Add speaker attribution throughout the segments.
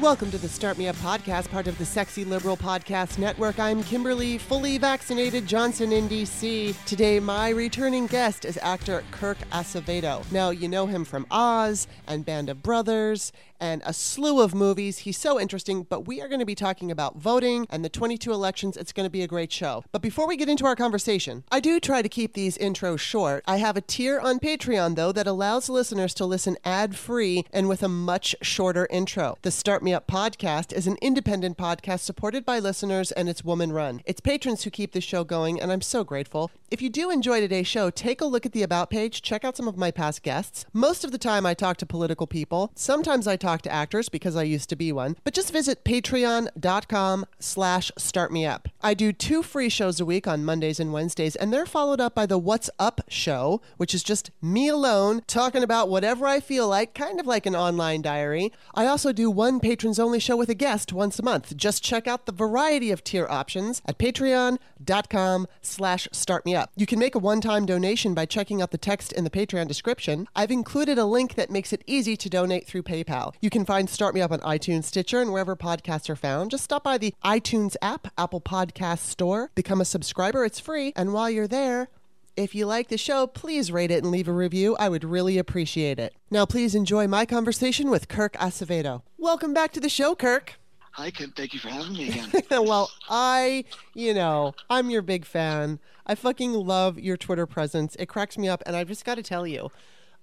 Speaker 1: Welcome to the Start Me Up podcast, part of the Sexy Liberal Podcast Network. I'm Kimberly, fully vaccinated Johnson in DC. Today, my returning guest is actor Kirk Acevedo. Now, you know him from Oz and Band of Brothers and a slew of movies. He's so interesting, but we are going to be talking about voting and the 22 elections. It's going to be a great show. But before we get into our conversation, I do try to keep these intros short. I have a tier on Patreon, though, that allows listeners to listen ad free and with a much shorter intro. The Start Me Up podcast is an independent podcast supported by listeners and it's woman run. It's patrons who keep the show going, and I'm so grateful. If you do enjoy today's show, take a look at the About page, check out some of my past guests. Most of the time, I talk to political people. Sometimes I talk to actors because I used to be one. But just visit patreon.com slash startmeup. I do two free shows a week on Mondays and Wednesdays, and they're followed up by the What's Up show, which is just me alone talking about whatever I feel like, kind of like an online diary. I also do one patrons only show with a guest once a month. Just check out the variety of tier options at patreon.com slash startmeup. You can make a one-time donation by checking out the text in the Patreon description. I've included a link that makes it easy to donate through PayPal. You can find Start Me Up on iTunes, Stitcher, and wherever podcasts are found. Just stop by the iTunes app, Apple Podcast Store, become a subscriber. It's free. And while you're there, if you like the show, please rate it and leave a review. I would really appreciate it. Now, please enjoy my conversation with Kirk Acevedo. Welcome back to the show, Kirk.
Speaker 2: Hi, Kim. Thank you for having me again.
Speaker 1: well, I, you know, I'm your big fan. I fucking love your Twitter presence. It cracks me up, and I've just got to tell you.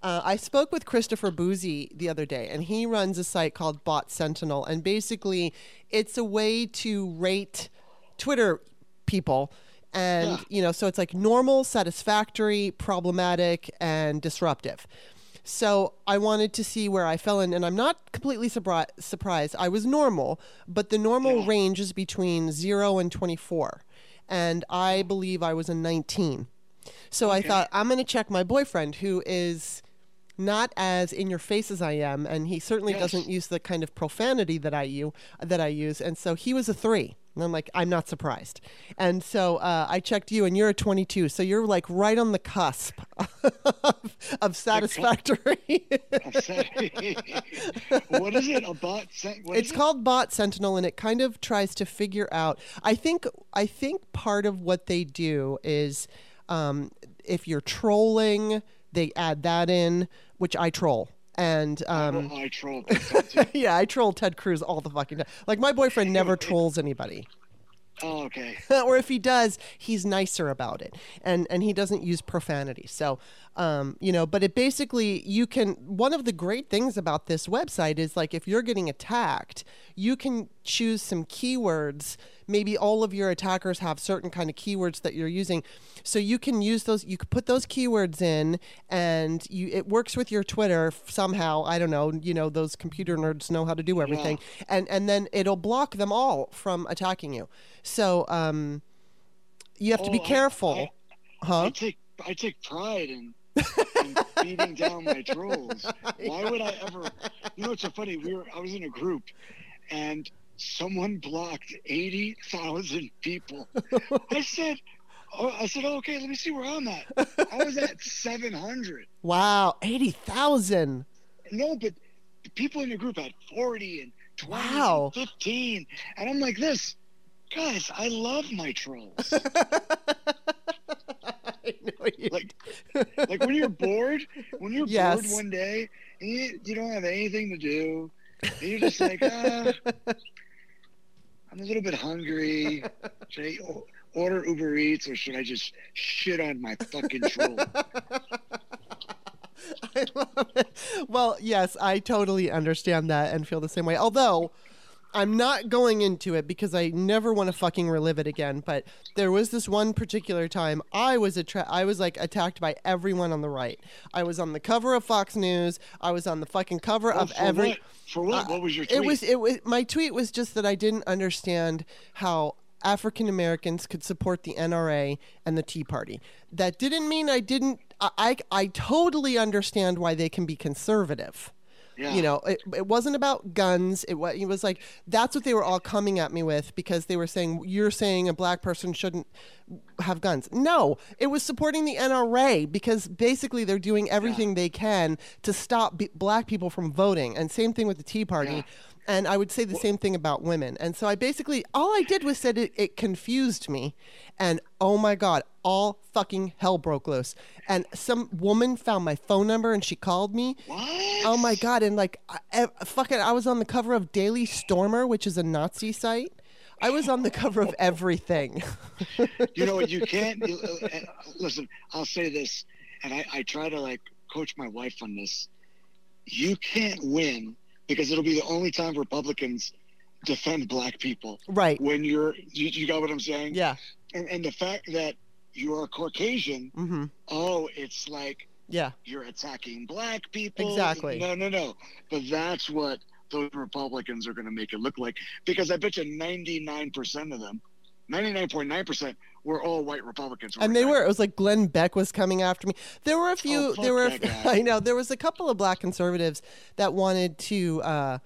Speaker 1: Uh, I spoke with Christopher Bouzy the other day, and he runs a site called Bot Sentinel, and basically, it's a way to rate Twitter people, and
Speaker 2: Yeah.
Speaker 1: you know, so it's like normal, satisfactory, problematic, and disruptive. So I wanted to see where I fell in, and I'm not completely surpri- surprised. I was normal, but the normal range is between zero and 24, and I believe I was a 19. So I thought I'm going to check my boyfriend, who is not as in your face as I am, and he certainly doesn't use the kind of profanity that I use. That I use, and so he was a three. And I'm like, I'm not surprised. And so uh, I checked you, and you're a 22. So you're like right on the cusp of, of satisfactory.
Speaker 2: What is it? A bot?
Speaker 1: It's
Speaker 2: it?
Speaker 1: called Bot Sentinel, and it kind of tries to figure out. I think I think part of what they do is um, if you're trolling, they add that in, which I troll. And um,
Speaker 2: Oh, I troll. big time, too.
Speaker 1: yeah, I troll Ted Cruz all the fucking time. Like my boyfriend never trolls anybody.
Speaker 2: Oh, okay.
Speaker 1: or if he does, he's nicer about it, and and he doesn't use profanity. So, um, you know, but it basically you can. One of the great things about this website is like if you're getting attacked, you can choose some keywords. Maybe all of your attackers have certain kind of keywords that you're using, so you can use those. You can put those keywords in, and you it works with your Twitter somehow. I don't know. You know, those computer nerds know how to do everything, and and then it'll block them all from attacking you. So um, you have to be
Speaker 2: Oh, I-
Speaker 1: careful,
Speaker 2: I-
Speaker 1: huh?
Speaker 2: I take I take pride in, in beating down my trolls. Why would I ever? You know, it's so funny. We were I was in a group, and someone blocked eighty thousand people. I said. Oh, I said, oh, okay, let me see where I'm at. I was at 700.
Speaker 1: Wow, eighty thousand.
Speaker 2: No, but the people in your group had 40 and 20
Speaker 1: Wow.
Speaker 2: and 15. And I'm like this. Guys, I love my trolls.
Speaker 1: I know you.
Speaker 2: like like when you're bored, when you're
Speaker 1: Yes.
Speaker 2: bored one day and you, you don't have anything to do, and you're just like, ah, I'm a little bit hungry. Should I order Uber Eats or should I just shit on my fucking troll?
Speaker 1: I love it. Well, yes, I totally understand that and feel the same way. Although I'm not going into it because I never want to fucking relive it again. But there was this one particular time I was attra- I was like attacked by everyone on the right. I was on the cover of Fox News. I was on the fucking cover
Speaker 2: Oh,
Speaker 1: of
Speaker 2: for
Speaker 1: every.
Speaker 2: what? For what? what was your
Speaker 1: Uh, It was it was my tweet was just that I didn't understand how African Americans could support the NRA and the Tea Party. That didn't mean I didn't. I I, I totally understand why they can be conservative.
Speaker 2: Yeah.
Speaker 1: You know, it, it wasn't about guns. It was, it was like that's what they were all coming at me with because they were saying you're saying a black person shouldn't have guns. No, it was supporting the NRA because basically they're doing everything they can to stop b- black people from voting. And same thing with the Tea Party.
Speaker 2: Yeah.
Speaker 1: And I would say the same thing about women. And so I basically, all I did was said it, it confused me. And oh my God, all fucking hell broke loose. And some woman found my phone number and she called me.
Speaker 2: What?
Speaker 1: Oh my God. And like, I, I- fucking, I was on the cover of Daily Stormer, which is a Nazi site. I was on the cover of everything.
Speaker 2: you know what? You can't. You, uh, uh, listen, I'll say this, and I, I try to like coach my wife on this. You can't win because it'll be the only time Republicans defend black people.
Speaker 1: right.
Speaker 2: When you're, you, you got what I'm saying?
Speaker 1: Yeah.
Speaker 2: And, and the fact that you are Caucasian,
Speaker 1: Mm-hmm.
Speaker 2: oh, it's like
Speaker 1: Yeah.
Speaker 2: you're attacking black people.
Speaker 1: Exactly.
Speaker 2: No, no, no. But that's what those Republicans are going to make it look like because I bet you 99% of them, 99.9%, were all white Republicans.
Speaker 1: and they were. It was like Glenn Beck was coming after me. There were a few.
Speaker 2: Oh,
Speaker 1: there were. I know there was a couple of black conservatives that wanted to. Uh,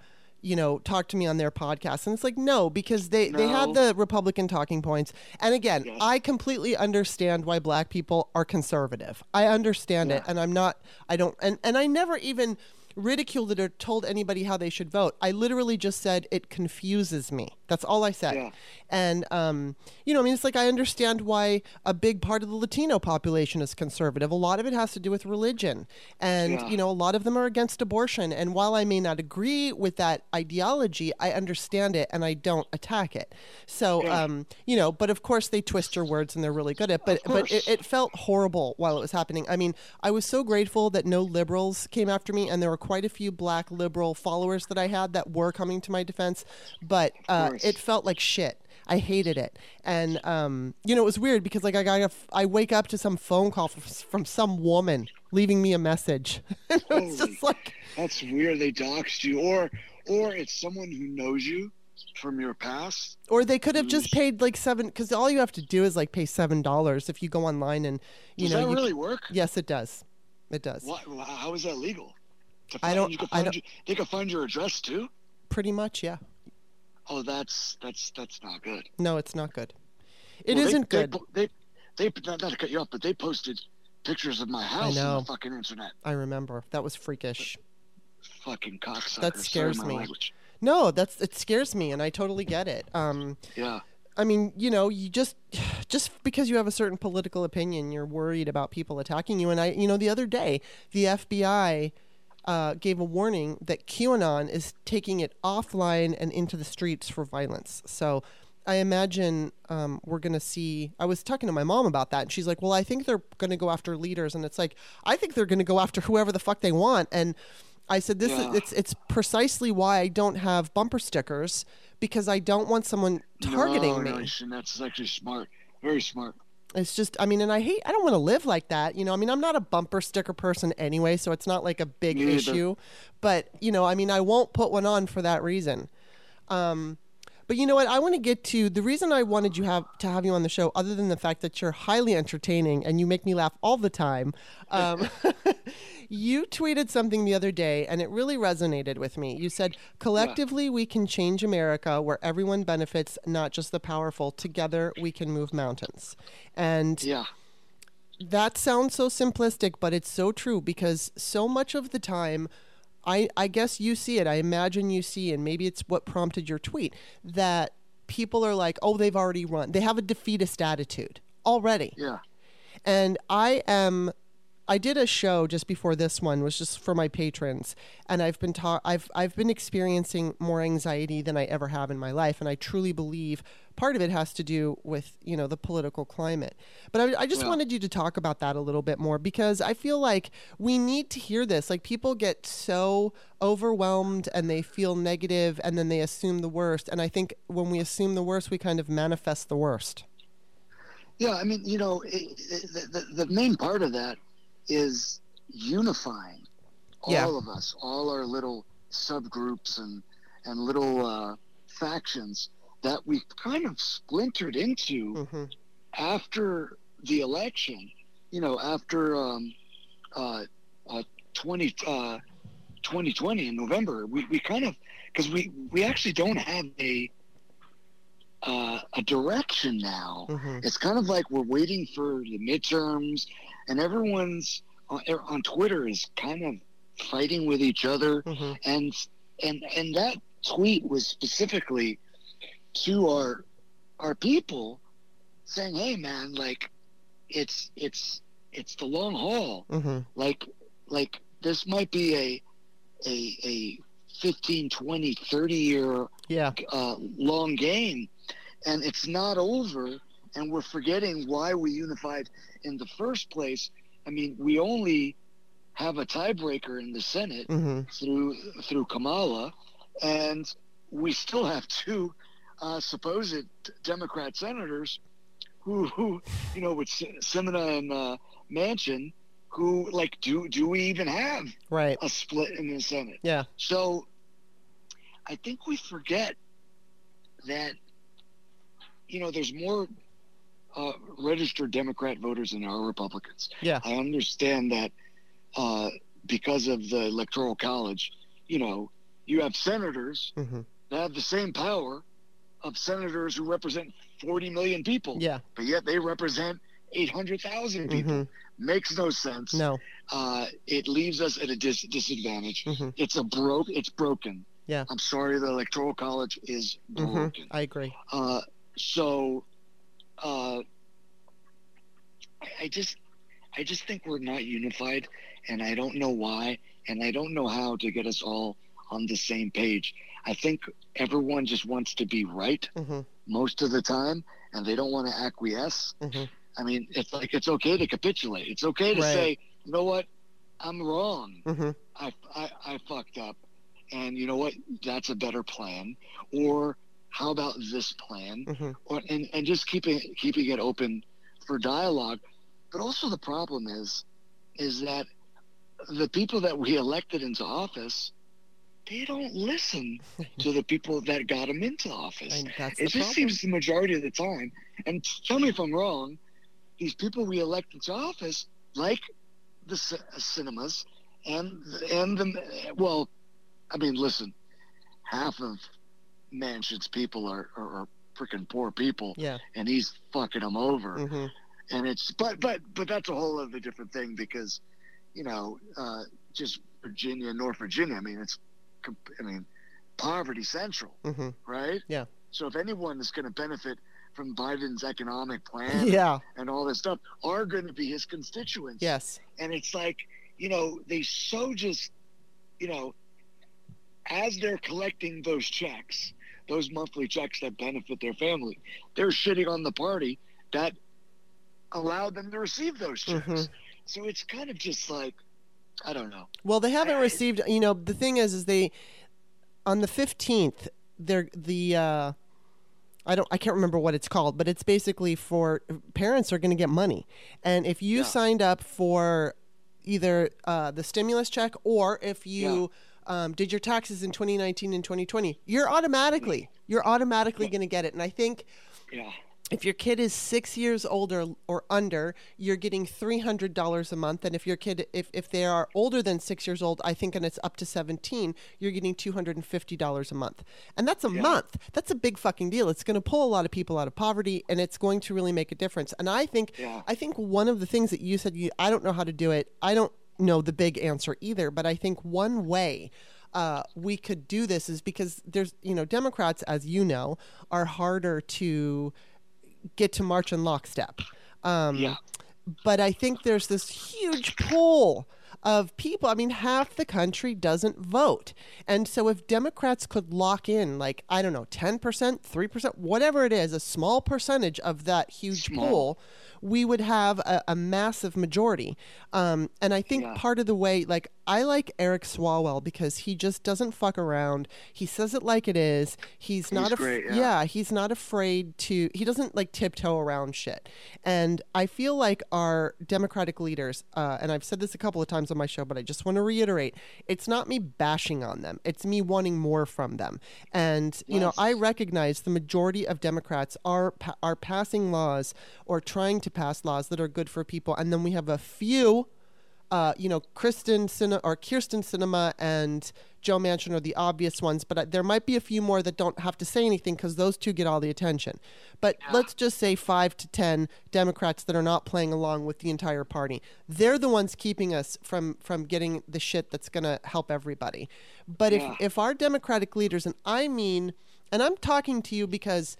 Speaker 1: you know, talk to me on their podcast, and it's like no, because they they had the Republican talking points. And again,
Speaker 2: Yes.
Speaker 1: I completely understand why black people are conservative. I understand it, and I'm not. I don't. And and I never even ridiculed it or told anybody how they should vote. I literally just said it confuses me. That's all I said.
Speaker 2: Yeah.
Speaker 1: And um, you know, I mean, it's like I understand why a big part of the Latino population is conservative. A lot of it has to do with religion, and
Speaker 2: Yeah.
Speaker 1: you know, a lot of them are against abortion. And while I may not agree with that ideology, I understand it and I don't attack it. So,
Speaker 2: Yeah.
Speaker 1: um, you know, but of course they twist your words and they're really good at. it. But but it, it felt horrible while it was happening. I mean, I was so grateful that no liberals came after me, and there were quite a few black liberal followers that I had that were coming to my defense. But uh, it felt like shit. I hated it, and um, you know, it was weird because like I got a f- I wake up to some phone call from, from some woman leaving me a message. it was
Speaker 2: Holy-
Speaker 1: just like,
Speaker 2: That's weird. They doxed you, or or it's someone who knows you from your past.
Speaker 1: or they could have just paid like seven because all you have to do is like pay seven dollars if you go online and you
Speaker 2: Does
Speaker 1: know
Speaker 2: that
Speaker 1: you,
Speaker 2: really work?
Speaker 1: yes it does, it does
Speaker 2: What, how is that legal?
Speaker 1: I don't-
Speaker 2: You can
Speaker 1: I don't-
Speaker 2: you- they can find your address too.
Speaker 1: pretty much yeah.
Speaker 2: Oh, that's that's that's not good.
Speaker 1: No, it's not good. It
Speaker 2: Well, they-
Speaker 1: not
Speaker 2: they
Speaker 1: good.
Speaker 2: po- They, they, not, to cut you off, but they posted pictures of my house on the fucking internet.
Speaker 1: I remember that was freakish.
Speaker 2: Fucking cocksucker.
Speaker 1: That
Speaker 2: Sorry,
Speaker 1: scares
Speaker 2: my
Speaker 1: me.
Speaker 2: language.
Speaker 1: No, that's it scares me, and I totally get it. Um,
Speaker 2: Yeah.
Speaker 1: I mean, you know, you just just because you have a certain political opinion, you're worried about people attacking you. And I, you know, the other day, the FBI uh, gave a warning that QAnon is taking it offline and into the streets for violence. So I imagine um, we're going to see. I was talking to my mom about that, and she's like, "Well, I think they're going to go after leaders," and it's like, I think they're going to go after whoever the fuck they want, and. I said this
Speaker 2: Yeah.
Speaker 1: is it's it's precisely why I don't have bumper stickers because I don't want someone targeting
Speaker 2: no,
Speaker 1: me.
Speaker 2: No, that's actually smart. Very smart.
Speaker 1: It's just, I mean, and I hate, I don't want to live like that. You know, I mean, I'm not a bumper sticker person anyway, so it's not like a big issue. But, you know, I mean, I won't put one on for that reason. Um, but you know what? I want to get to the reason I wanted you have to have you on the show, other than the fact that you're highly entertaining and you make me laugh all the time. Um, you tweeted something the other day, and it really resonated with me. You said, "Collectively, we can change America, where everyone benefits, not just the powerful. Together, we can move mountains." And
Speaker 2: Yeah.
Speaker 1: that sounds so simplistic, but it's so true because so much of the time, I, I guess you see it. I imagine you see, and maybe it's what prompted your tweet that people are like, oh, they've already run. They have a defeatist attitude already.
Speaker 2: Yeah.
Speaker 1: And I am, I did a show just before this one was just for my patrons, and I've been ta- I've I've been experiencing more anxiety than I ever have in my life, and I truly believe part of it has to do with you know the political climate. But I, I just
Speaker 2: Yeah.
Speaker 1: wanted you to talk about that a little bit more because I feel like we need to hear this. Like people get so overwhelmed and they feel negative, and then they assume the worst. And I think when we assume the worst, we kind of manifest the worst.
Speaker 2: Yeah, I mean, you know, it, it, the, the the main part of that is unifying all
Speaker 1: Yeah.
Speaker 2: of us, all our little subgroups and and little uh, factions that we kind of splintered into
Speaker 1: hmm
Speaker 2: after the election. You know, after um, uh, uh, 20, uh, 2020 in November, we, we kind of because we we actually don't have a uh, a direction now.
Speaker 1: hmm
Speaker 2: It's kind of like we're waiting for the midterms, and everyone's on, on Twitter is kind of fighting with each other.
Speaker 1: hmm
Speaker 2: And and and that tweet was specifically to our our people, saying, "Hey, man, like it's it's it's the long haul.
Speaker 1: hmm
Speaker 2: Like like this might be a a a 15, 20, 30 year
Speaker 1: Yeah.
Speaker 2: uh, long game, and it's not over. And we're forgetting why we unified in the first place. I mean, we only have a tiebreaker in the Senate
Speaker 1: hmm
Speaker 2: through through Kamala, and we still have two uh, supposed Democrat senators who, who you know, with S- Sinema and uh, Manchin, who like do do we even have
Speaker 1: Right.
Speaker 2: a split in the Senate?
Speaker 1: Yeah.
Speaker 2: So I think we forget that, you know, there's more uh, registered Democrat voters than there are Republicans.
Speaker 1: Yeah.
Speaker 2: I understand that uh, because of the Electoral College, you know, you have senators
Speaker 1: hmm
Speaker 2: that have the same power of senators who represent 40 million people,
Speaker 1: Yeah.
Speaker 2: but yet they represent 800,000 people.
Speaker 1: hmm
Speaker 2: Makes no sense
Speaker 1: No.
Speaker 2: uh, it leaves us at a dis- disadvantage.
Speaker 1: hmm
Speaker 2: It's a broke. It's broken.
Speaker 1: Yeah.
Speaker 2: I'm sorry. The electoral college is
Speaker 1: hmm
Speaker 2: broken.
Speaker 1: I agree.
Speaker 2: Uh, so, uh, I, just, I just think we're not unified, and I don't know why, and I don't know how to get us all on the same page. I think everyone just wants to be right
Speaker 1: hmm
Speaker 2: most of the time, and they don't want to acquiesce.
Speaker 1: hmm
Speaker 2: I mean, it's like it's okay to capitulate. It's okay to
Speaker 1: Right.
Speaker 2: say, you know what, I'm wrong.
Speaker 1: hmm
Speaker 2: I, I, I fucked up. And you know what? That's a better plan. Or how about this plan?
Speaker 1: hmm
Speaker 2: Or and, and just keeping keeping it open for dialogue. But also the problem is is that the people that we elected into office, they don't listen to the people that got them into office. It just
Speaker 1: problem.
Speaker 2: seems the majority of the time. And tell me if I'm wrong. These people we elect into office, like the c- Sinemas, and and the well, I mean, listen, half of Manchin's people are are, are freaking poor people,
Speaker 1: Yeah.
Speaker 2: and he's fucking them over.
Speaker 1: hmm
Speaker 2: And it's but but but that's a whole other different thing because, you know, uh, just Virginia, North Virginia. I mean, it's, I mean, poverty central
Speaker 1: hmm
Speaker 2: right?
Speaker 1: Yeah.
Speaker 2: So if anyone is going to benefit from Biden's economic plan
Speaker 1: Yeah.
Speaker 2: and all this stuff, are going to be his constituents.
Speaker 1: Yes.
Speaker 2: And it's like, you know, they so just, you know, as they're collecting those checks, those monthly checks that benefit their family, they're shitting on the party that allowed them to receive those checks.
Speaker 1: Mhm.
Speaker 2: So it's kind of just like, I don't know.
Speaker 1: Well, they haven't
Speaker 2: I-
Speaker 1: received. You know, the thing is, is they on the fifteenth. They're the. Uh, I don't. I can't remember what it's called, but it's basically for parents are going to get money, and if you
Speaker 2: Yeah.
Speaker 1: signed up for either uh, the stimulus check or if you um, did your taxes in 2019 and 2020, you're automatically you're automatically going to get it. And I think
Speaker 2: Yeah.
Speaker 1: if your kid is six years older or under, you're getting three hundred dollars a month, and if your kid, if, if they are older than six years old, I think, and it's up to seventeen, you're getting two hundred and fifty dollars a month, and that's a month. That's a big fucking deal. It's going to pull a lot of people out of poverty, and it's going to really make a difference. And I think,
Speaker 2: Yeah.
Speaker 1: I think one of the things that you said, you, I don't know how to do it. I don't know the big answer either, but I think one way uh, we could do this is because there's, you know, Democrats, as you know, are harder to get to march in lockstep. Um,
Speaker 2: Yeah.
Speaker 1: but I think there's this huge pull of people. I mean, half the country doesn't vote. And so if Democrats could lock in, like, I don't know, 10%, 3%, whatever it is, a small percentage of that huge
Speaker 2: Small.
Speaker 1: pool, we would have a, a massive majority. Um, and I think
Speaker 2: Yeah.
Speaker 1: part of the way, like, I like Eric Swalwell because he just doesn't fuck around. He says it like it is. He's not af-
Speaker 2: great, yeah.
Speaker 1: yeah, he's not afraid to. He doesn't like tiptoe around shit. And I feel like our Democratic leaders, uh, and I've said this a couple of times on my show, but I just want to reiterate: it's not me bashing on them. It's me wanting more from them. And you know, I recognize the majority of Democrats are pa- are passing laws or trying to pass laws that are good for people, and then we have a few uh, you know, Kristen Cine- or Kyrsten Sinema and Joe Manchin are the obvious ones, but uh, there might be a few more that don't have to say anything because those two get all the attention. But let's just say five to ten Democrats that are not playing along with the entire party. They're the ones keeping us from from getting the shit that's going to help everybody. But
Speaker 2: Yeah.
Speaker 1: if if our Democratic leaders, and I mean, and I'm talking to you because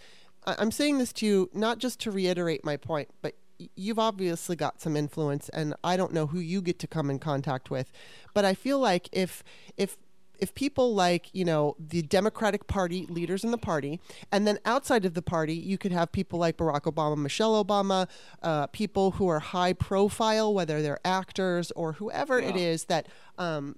Speaker 1: I'm saying this to you not just to reiterate my point, but you've obviously got some influence, and I don't know who you get to come in contact with, but I feel like if if if people like you know the Democratic Party leaders in the party, and then outside of the party, you could have people like Barack Obama, Michelle Obama, uh, people who are high profile, whether they're actors or whoever it
Speaker 2: Yeah.
Speaker 1: is that um,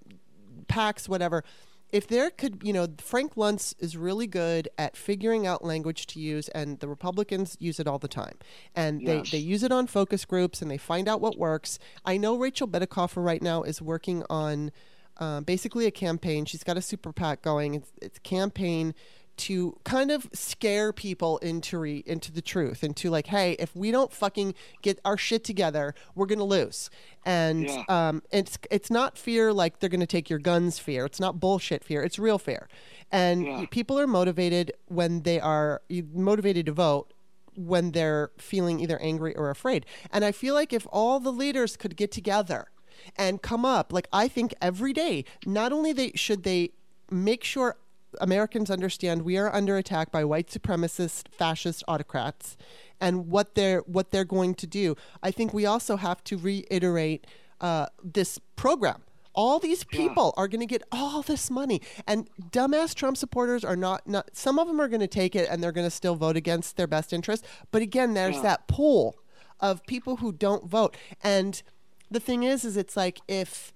Speaker 1: PACs, whatever. If there could, you know, Frank Luntz is really good at figuring out language to use, and the Republicans use it all the time. And
Speaker 2: Yes.
Speaker 1: they, they use it on focus groups and they find out what works. I know Rachel Bitecofer right now is working on uh, basically a campaign. She's got a super PAC going. It's, it's a campaign to kind of scare people into re, into the truth, into like, hey, if we don't fucking get our shit together, we're gonna lose. And
Speaker 2: Yeah.
Speaker 1: um, it's it's not fear like they're gonna take your guns fear. It's not bullshit fear. It's real fear. And
Speaker 2: Yeah.
Speaker 1: people are motivated when they are motivated to vote when they're feeling either angry or afraid. And I feel like if all the leaders could get together and come up, like I think every day, not only they should they make sure Americans understand we are under attack by white supremacist fascist autocrats and what they're what they're going to do. I think we also have to reiterate uh, this program. All these people are going to get all this money, and dumbass Trump supporters are not. Not some of them are going to take it, and they're going to still vote against their best interest. But again, there's that pool of people who don't vote, and the thing is, is it's like if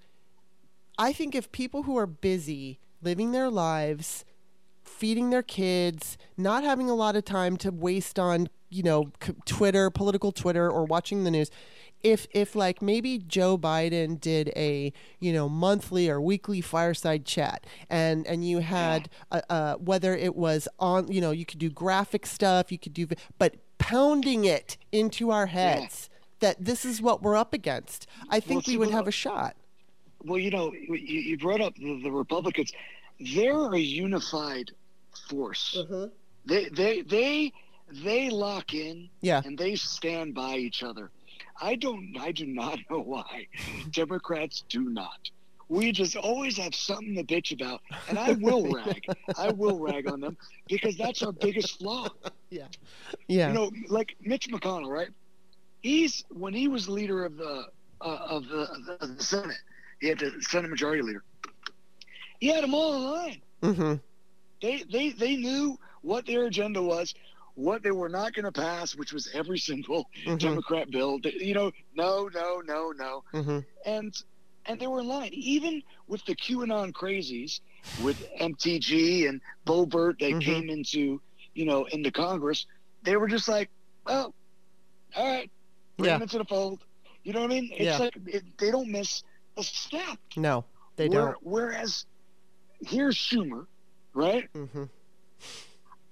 Speaker 1: I think if people who are busy living their lives, feeding their kids, not having a lot of time to waste on, you know, c- Twitter, political Twitter, or watching the news, if if like maybe Joe Biden did a you know monthly or weekly fireside chat, and and you had uh, uh, whether it was on, you know, you could do graphic stuff, you could do, but pounding it into our heads. That this is what we're up against. I think
Speaker 2: see,
Speaker 1: we would have a shot.
Speaker 2: Well, you know, you, you brought up the, the Republicans. They're a unified force.
Speaker 1: Uh-huh.
Speaker 2: They they they they lock in
Speaker 1: Yeah.
Speaker 2: and they stand by each other. I don't I do not know why Democrats do not. We just always have something to bitch about, and I will rag. I will rag on them because that's our biggest flaw.
Speaker 1: Yeah. Yeah.
Speaker 2: You know, like Mitch McConnell, right? He's when he was leader of the uh, of the, of the Senate, he had the Senate Majority Leader. He had them all in line.
Speaker 1: mm-hmm.
Speaker 2: They they they knew what their agenda was, what they were not going to pass, which was every single
Speaker 1: Mhm.
Speaker 2: Democrat bill. You know, no, no, no, no,
Speaker 1: Mm-hmm.
Speaker 2: and and they were in line. Even with the QAnon crazies, with MTG and Boebert, they
Speaker 1: Mhm.
Speaker 2: came into you know into Congress. They were just like, well, all right, bring
Speaker 1: Yeah.
Speaker 2: them into the fold. You know what I mean? It's
Speaker 1: Yeah.
Speaker 2: like it, they don't miss a step.
Speaker 1: No, they
Speaker 2: Where-
Speaker 1: don't.
Speaker 2: Whereas here's Schumer, right?
Speaker 1: Mm-hmm.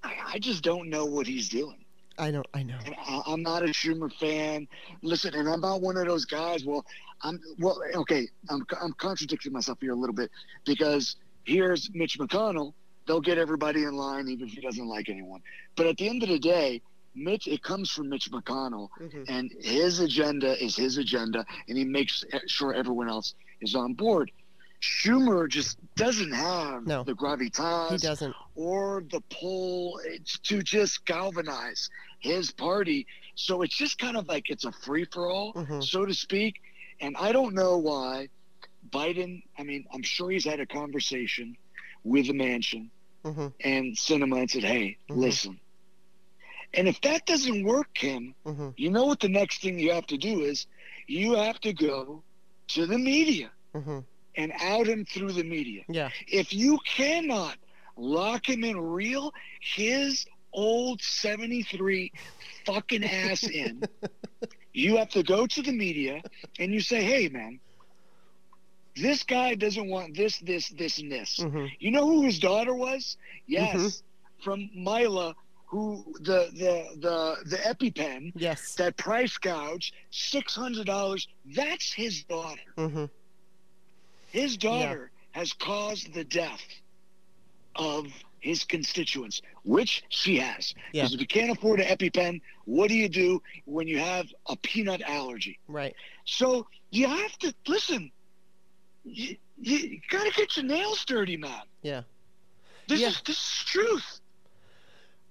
Speaker 2: I, I just don't know what he's doing.
Speaker 1: I know. I know.
Speaker 2: And I, I'm not a Schumer fan. Listen, and I'm not one of those guys. Well, I'm well. Okay, I'm I'm contradicting myself here a little bit because here's Mitch McConnell. They'll get everybody in line, even if he doesn't like anyone. But at the end of the day, Mitch, it comes from Mitch McConnell,
Speaker 1: Mhm.
Speaker 2: and his agenda is his agenda, and he makes sure everyone else is on board. Schumer just doesn't have
Speaker 1: No.
Speaker 2: the gravitas
Speaker 1: He doesn't.
Speaker 2: or the pull it's to just galvanize his party. So it's just kind of like it's a free for all,
Speaker 1: Mhm.
Speaker 2: so to speak. And I don't know why Biden, I mean, I'm sure he's had a conversation with the Manchin
Speaker 1: hmm
Speaker 2: and Sinema and said, hey,
Speaker 1: Mhm.
Speaker 2: listen. And if that doesn't work, Kim,
Speaker 1: hmm
Speaker 2: you know what the next thing you have to do is you have to go to the media
Speaker 1: hmm
Speaker 2: and out him through the media.
Speaker 1: Yeah.
Speaker 2: If you cannot lock him in real, his old 73 fucking ass in, you have to go to the media and you say, hey, man, this guy doesn't want this, this, this, and this.
Speaker 1: hmm
Speaker 2: You know who his daughter was? Yes,
Speaker 1: Mm-hmm.
Speaker 2: from Mylan, who the the the the EpiPen
Speaker 1: Yes.
Speaker 2: that price gouge six hundred dollars. That's his daughter.
Speaker 1: hmm
Speaker 2: His daughter has caused the death of his constituents, which she has.
Speaker 1: Yeah.
Speaker 2: Because if you can't afford an EpiPen, what do you do when you have a peanut allergy?
Speaker 1: Right.
Speaker 2: So you have to listen. You, you gotta get your nails dirty, man.
Speaker 1: Yeah.
Speaker 2: This
Speaker 1: Yeah.
Speaker 2: is this is truth.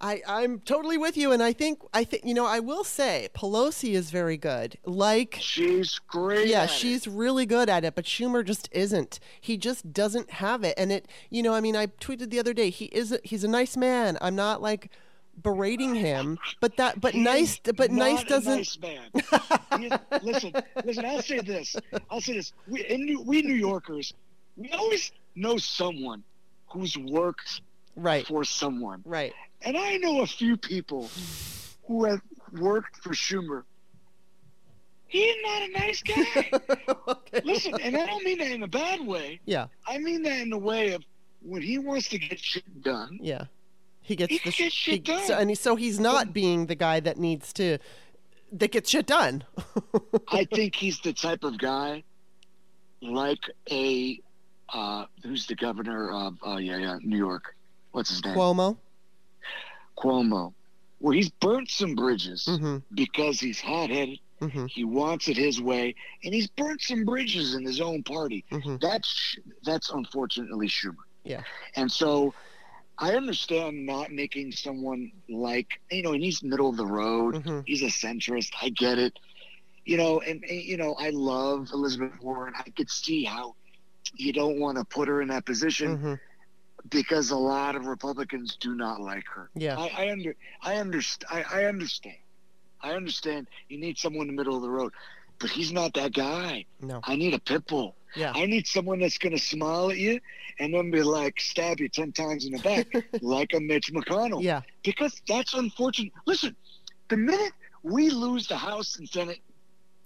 Speaker 1: I, I'm totally with you, and I think I think you know I will say Pelosi is very good. Like
Speaker 2: She's great.
Speaker 1: yeah,
Speaker 2: at it.
Speaker 1: she's really good at it, but Schumer just isn't. He just doesn't have it, and it you know I mean I tweeted the other day he is a, he's a nice man. I'm not like berating him, but that but
Speaker 2: He
Speaker 1: nice but nice doesn't.
Speaker 2: nice man. Is- listen, listen. I'll say this. I'll say this. We, New, we New Yorkers, we always know someone who's worked
Speaker 1: Right.
Speaker 2: for someone,
Speaker 1: Right.
Speaker 2: And I know a few people who have worked for Schumer. He's not a nice guy.
Speaker 1: okay.
Speaker 2: listen, and I don't mean that in a bad way.
Speaker 1: Yeah.
Speaker 2: I mean that in the way of when he wants to get shit done.
Speaker 1: Yeah. He gets
Speaker 2: He
Speaker 1: the
Speaker 2: get shit
Speaker 1: he-
Speaker 2: done.
Speaker 1: So, and he, so he's not being the guy that needs to that gets shit done.
Speaker 2: I think he's the type of guy like a uh, who's the governor of uh, yeah yeah New York. What's his name?
Speaker 1: Cuomo.
Speaker 2: Cuomo. Where he's burnt some bridges
Speaker 1: Mm-hmm.
Speaker 2: because he's hot headed.
Speaker 1: Mm-hmm.
Speaker 2: He wants it his way, and he's burnt some bridges in his own party.
Speaker 1: Mm-hmm.
Speaker 2: That's that's unfortunately Schumer.
Speaker 1: Yeah.
Speaker 2: And so I understand not making someone like you know, and he's middle of the road.
Speaker 1: Mm-hmm.
Speaker 2: he's a centrist. I get it. You know, and, and, you know, I love Elizabeth Warren. I could see how you don't want to put her in that position
Speaker 1: Mm-hmm.
Speaker 2: Because a lot of Republicans do not like her.
Speaker 1: Yeah.
Speaker 2: I, I under I understand I, I understand. I understand you need someone in the middle of the road. But he's not that guy.
Speaker 1: No.
Speaker 2: I need a pit bull.
Speaker 1: Yeah.
Speaker 2: I need someone that's gonna smile at you and then be like stab you ten times in the back like a Mitch McConnell
Speaker 1: Yeah.
Speaker 2: because that's unfortunate. Listen, the minute we lose the House and Senate,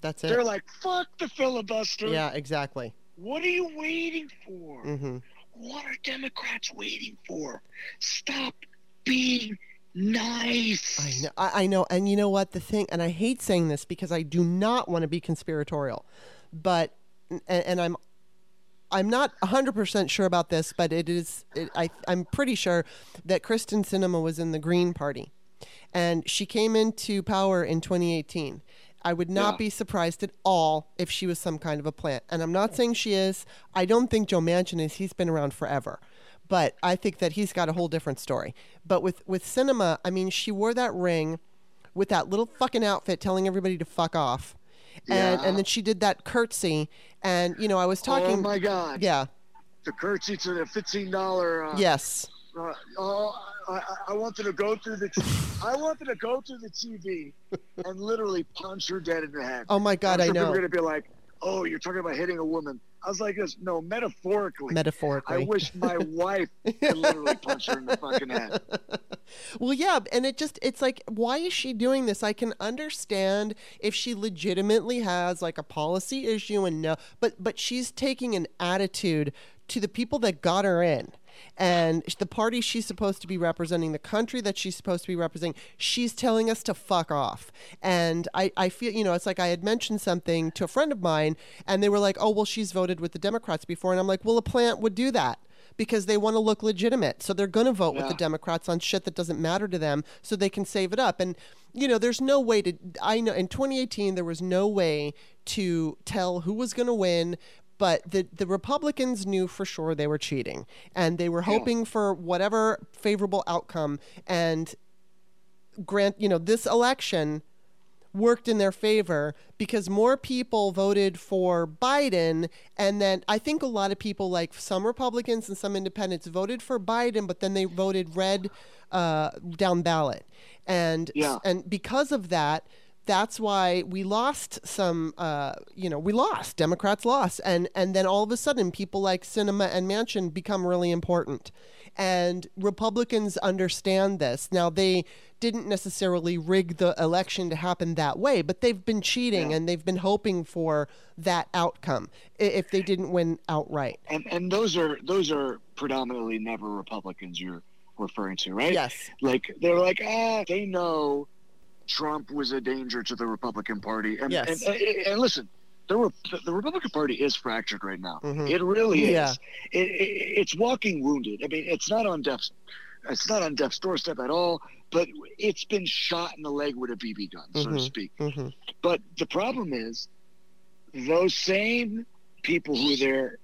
Speaker 1: That's it.
Speaker 2: they're like, "Fuck the filibuster."
Speaker 1: Yeah. Exactly.
Speaker 2: What are you waiting for?
Speaker 1: Mm-hmm.
Speaker 2: What are Democrats waiting for? Stop being nice.
Speaker 1: I know, I, I know, and you know what? The thing, and I hate saying this because I do not want to be conspiratorial, but and, and I'm I'm not 100% sure about this, but it is it, I I'm pretty sure that Kristen Sinema was in the Green Party, and she came into power in 2018. I would not
Speaker 2: Yeah.
Speaker 1: be surprised at all if she was some kind of a plant. And I'm not saying she is. I don't think Joe Manchin is. He's been around forever. But I think that he's got a whole different story. But with, with Sinema, I mean, she wore that ring with that little fucking outfit telling everybody to fuck off. And,
Speaker 2: Yeah.
Speaker 1: and then she did that curtsy. And, you know, I was talking.
Speaker 2: oh my God!
Speaker 1: Yeah.
Speaker 2: The curtsy to the fifteen dollar. Uh,
Speaker 1: Yes.
Speaker 2: Uh, oh, I, I- wanted to go through the. I wanted to go through the TV and literally punch her dead in the head.
Speaker 1: Oh my God,
Speaker 2: I'm
Speaker 1: I know.
Speaker 2: People are gonna be like, "Oh, you're talking about hitting a woman." I was like, "This no, metaphorically."
Speaker 1: Metaphorically.
Speaker 2: I wish my wife could literally punch her in the fucking head.
Speaker 1: Well, yeah, and it just it's like why is she doing this? I can understand if she legitimately has like a policy issue and no, but but she's taking an attitude to the people that got her in. And the party she's supposed to be representing, the country that she's supposed to be representing, she's telling us to fuck off. And I, I feel, you know, it's like I had mentioned something to a friend of mine, and they were like, oh, well, she's voted with the Democrats before. And I'm like, well, a plant would do that because they want to look legitimate. So they're going to vote with the Democrats on shit that doesn't matter to them so they can save it up. And, you know, there's no way to, I know in 2018, there was no way to tell who was going to win but the the Republicans knew for sure they were cheating, and they were hoping for whatever favorable outcome. And grant, you know, this election worked in their favor because more people voted for Biden. And then I think a lot of people, like some Republicans and some independents, voted for Biden, but then they voted red uh, down ballot. And,
Speaker 2: Yeah.
Speaker 1: and because of that, that's why we lost some uh, you know we lost democrats lost. And and then all of a sudden people like Sinema and Manchin become really important. And republicans understand this. Now they didn't necessarily rig the election to happen that way but they've been cheating and they've been hoping for that outcome if they didn't win outright.
Speaker 2: And and those are those are predominantly never Republicans you're referring to, right?
Speaker 1: yes.
Speaker 2: Like they're like, ah, they know Trump was a danger to the Republican Party, and
Speaker 1: Yes.
Speaker 2: and, and, and listen, the Re- the Republican Party is fractured right now.
Speaker 1: Mhm.
Speaker 2: It really is.
Speaker 1: Yeah.
Speaker 2: It, it, it's walking wounded. I mean, it's not on death's it's not on death's doorstep at all, but it's been shot in the leg with a BB gun, so to
Speaker 1: Mhm.
Speaker 2: speak.
Speaker 1: hmm
Speaker 2: But the problem is, those same people who they're,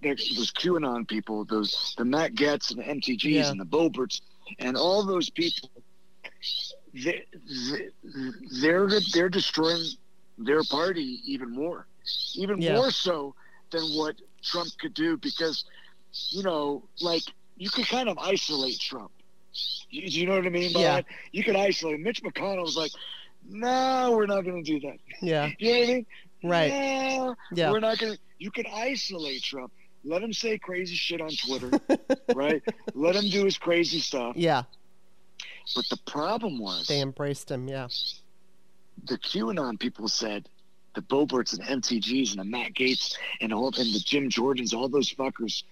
Speaker 2: they're those QAnon people, those the Matt Gaetz and the MTGs
Speaker 1: Yeah.
Speaker 2: and the Boeberts, and all those people, they, they're they're destroying their party even more, even
Speaker 1: Yeah.
Speaker 2: more so than what Trump could do because, you know, like you could kind of isolate Trump. You, you know what I mean by
Speaker 1: Yeah.
Speaker 2: that? You could isolate. Mitch McConnell was like, "No, we're not going to do that."
Speaker 1: yeah
Speaker 2: You know what I mean?
Speaker 1: Right.
Speaker 2: No,
Speaker 1: Yeah.
Speaker 2: We're not gonna. You can isolate Trump. Let him say crazy shit on Twitter, right? Let him do his crazy stuff.
Speaker 1: yeah
Speaker 2: But the problem was
Speaker 1: they embraced him yeah
Speaker 2: the QAnon people said, the Boeberts and MTGs and the Matt Gaetz and all and the Jim Jordans, all those fuckers,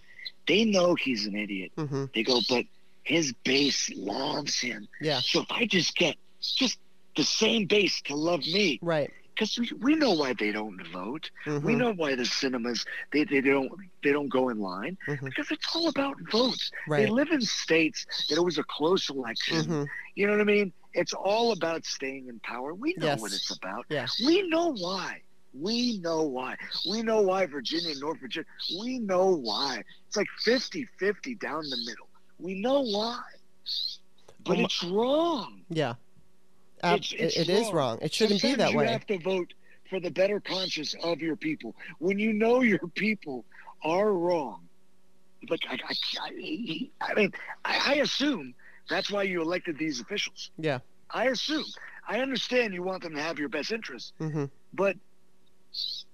Speaker 2: they know he's an idiot.
Speaker 1: hmm
Speaker 2: They go, but his base loves him.
Speaker 1: yeah
Speaker 2: So if I just get just the same base to love me,
Speaker 1: right
Speaker 2: because we, we know why they don't vote. We
Speaker 1: Mhm.
Speaker 2: know why the Sinemas they, they don't they don't go in line
Speaker 1: Mhm.
Speaker 2: because it's all about votes.
Speaker 1: right
Speaker 2: They live in states that it was a close election.
Speaker 1: hmm
Speaker 2: You know what I mean? It's all about staying in power. We know what it's about.
Speaker 1: Yeah.
Speaker 2: We know why. We know why. We know why Virginia and North Virginia. We know why. It's like 50-50 down the middle. We know why. But
Speaker 1: Um,
Speaker 2: it's wrong.
Speaker 1: Yeah. Ab-
Speaker 2: It's- it's
Speaker 1: it- it is
Speaker 2: wrong.
Speaker 1: wrong. It shouldn't be that
Speaker 2: you
Speaker 1: way.
Speaker 2: You have to vote for the better conscience of your people. When you know your people are wrong, like I, I, I, I mean, I, I assume that's why you elected these officials.
Speaker 1: Yeah.
Speaker 2: I assume. I understand you want them to have your best interest,
Speaker 1: hmm
Speaker 2: but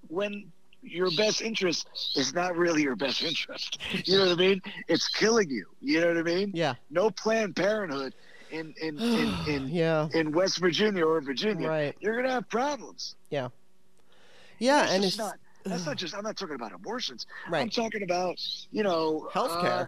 Speaker 2: when your best interest is not really your best interest, you know what I mean? It's killing you. You know what I mean?
Speaker 1: Yeah.
Speaker 2: No Planned Parenthood in in in, in,
Speaker 1: Yeah.
Speaker 2: in West Virginia or Virginia,
Speaker 1: Right.
Speaker 2: you're gonna have problems.
Speaker 1: Yeah.
Speaker 2: That's
Speaker 1: Yeah. And
Speaker 2: just
Speaker 1: it's
Speaker 2: not. That's not just. I'm not talking about abortions.
Speaker 1: Right.
Speaker 2: I'm talking about you know
Speaker 1: Healthcare.
Speaker 2: uh,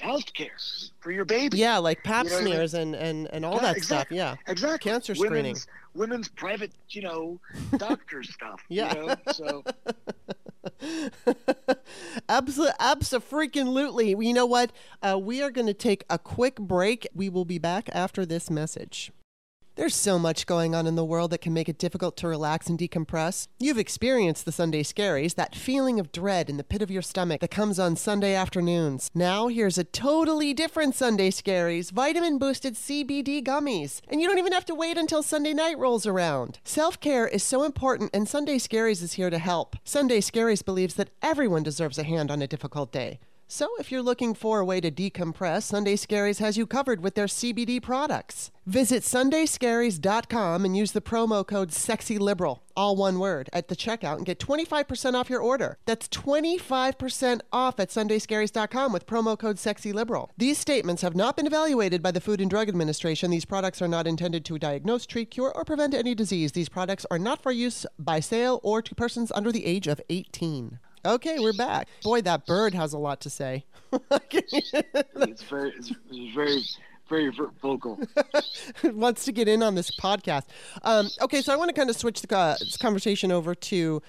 Speaker 2: healthcare for your baby.
Speaker 1: Yeah, like pap
Speaker 2: You know what I mean?
Speaker 1: smears and, and, and all
Speaker 2: Yeah,
Speaker 1: that
Speaker 2: exactly.
Speaker 1: stuff. Yeah.
Speaker 2: exactly.
Speaker 1: Cancer screening.
Speaker 2: women's, Women's private, you know, doctor stuff.
Speaker 1: Yeah.
Speaker 2: You know? So
Speaker 1: Absolutely, absolutely. You know what? Uh, we are going to take a quick break. We will be back after this message. There's so much going on in the world that can make it difficult to relax and decompress. You've experienced the Sunday scaries, that feeling of dread in the pit of your stomach that comes on Sunday afternoons. Now, here's a totally different Sunday scaries vitamin boosted CBD gummies. And you don't even have to wait until Sunday night rolls around. Self care is so important, and Sunday Scaries is here to help. Sunday Scaries believes that everyone deserves a hand on a difficult day. So, if you're looking for a way to decompress, Sunday Scaries has you covered with their CBD products. Visit sundayscaries.com and use the promo code SEXYLIBERAL, all one word, at the checkout and get 25% off your order. That's 25% off at sundayscaries.com with promo code SEXYLIBERAL. These statements have not been evaluated by the Food and Drug Administration. These products are not intended to diagnose, treat, cure, or prevent any disease. These products are not for use by sale or to persons under the age of 18. Okay, we're back. Boy, that bird has a lot to say.
Speaker 2: it's very, it's, very, very vocal.
Speaker 1: wants to get in on this podcast. Um, okay, so I want to kind of switch the uh, conversation over to,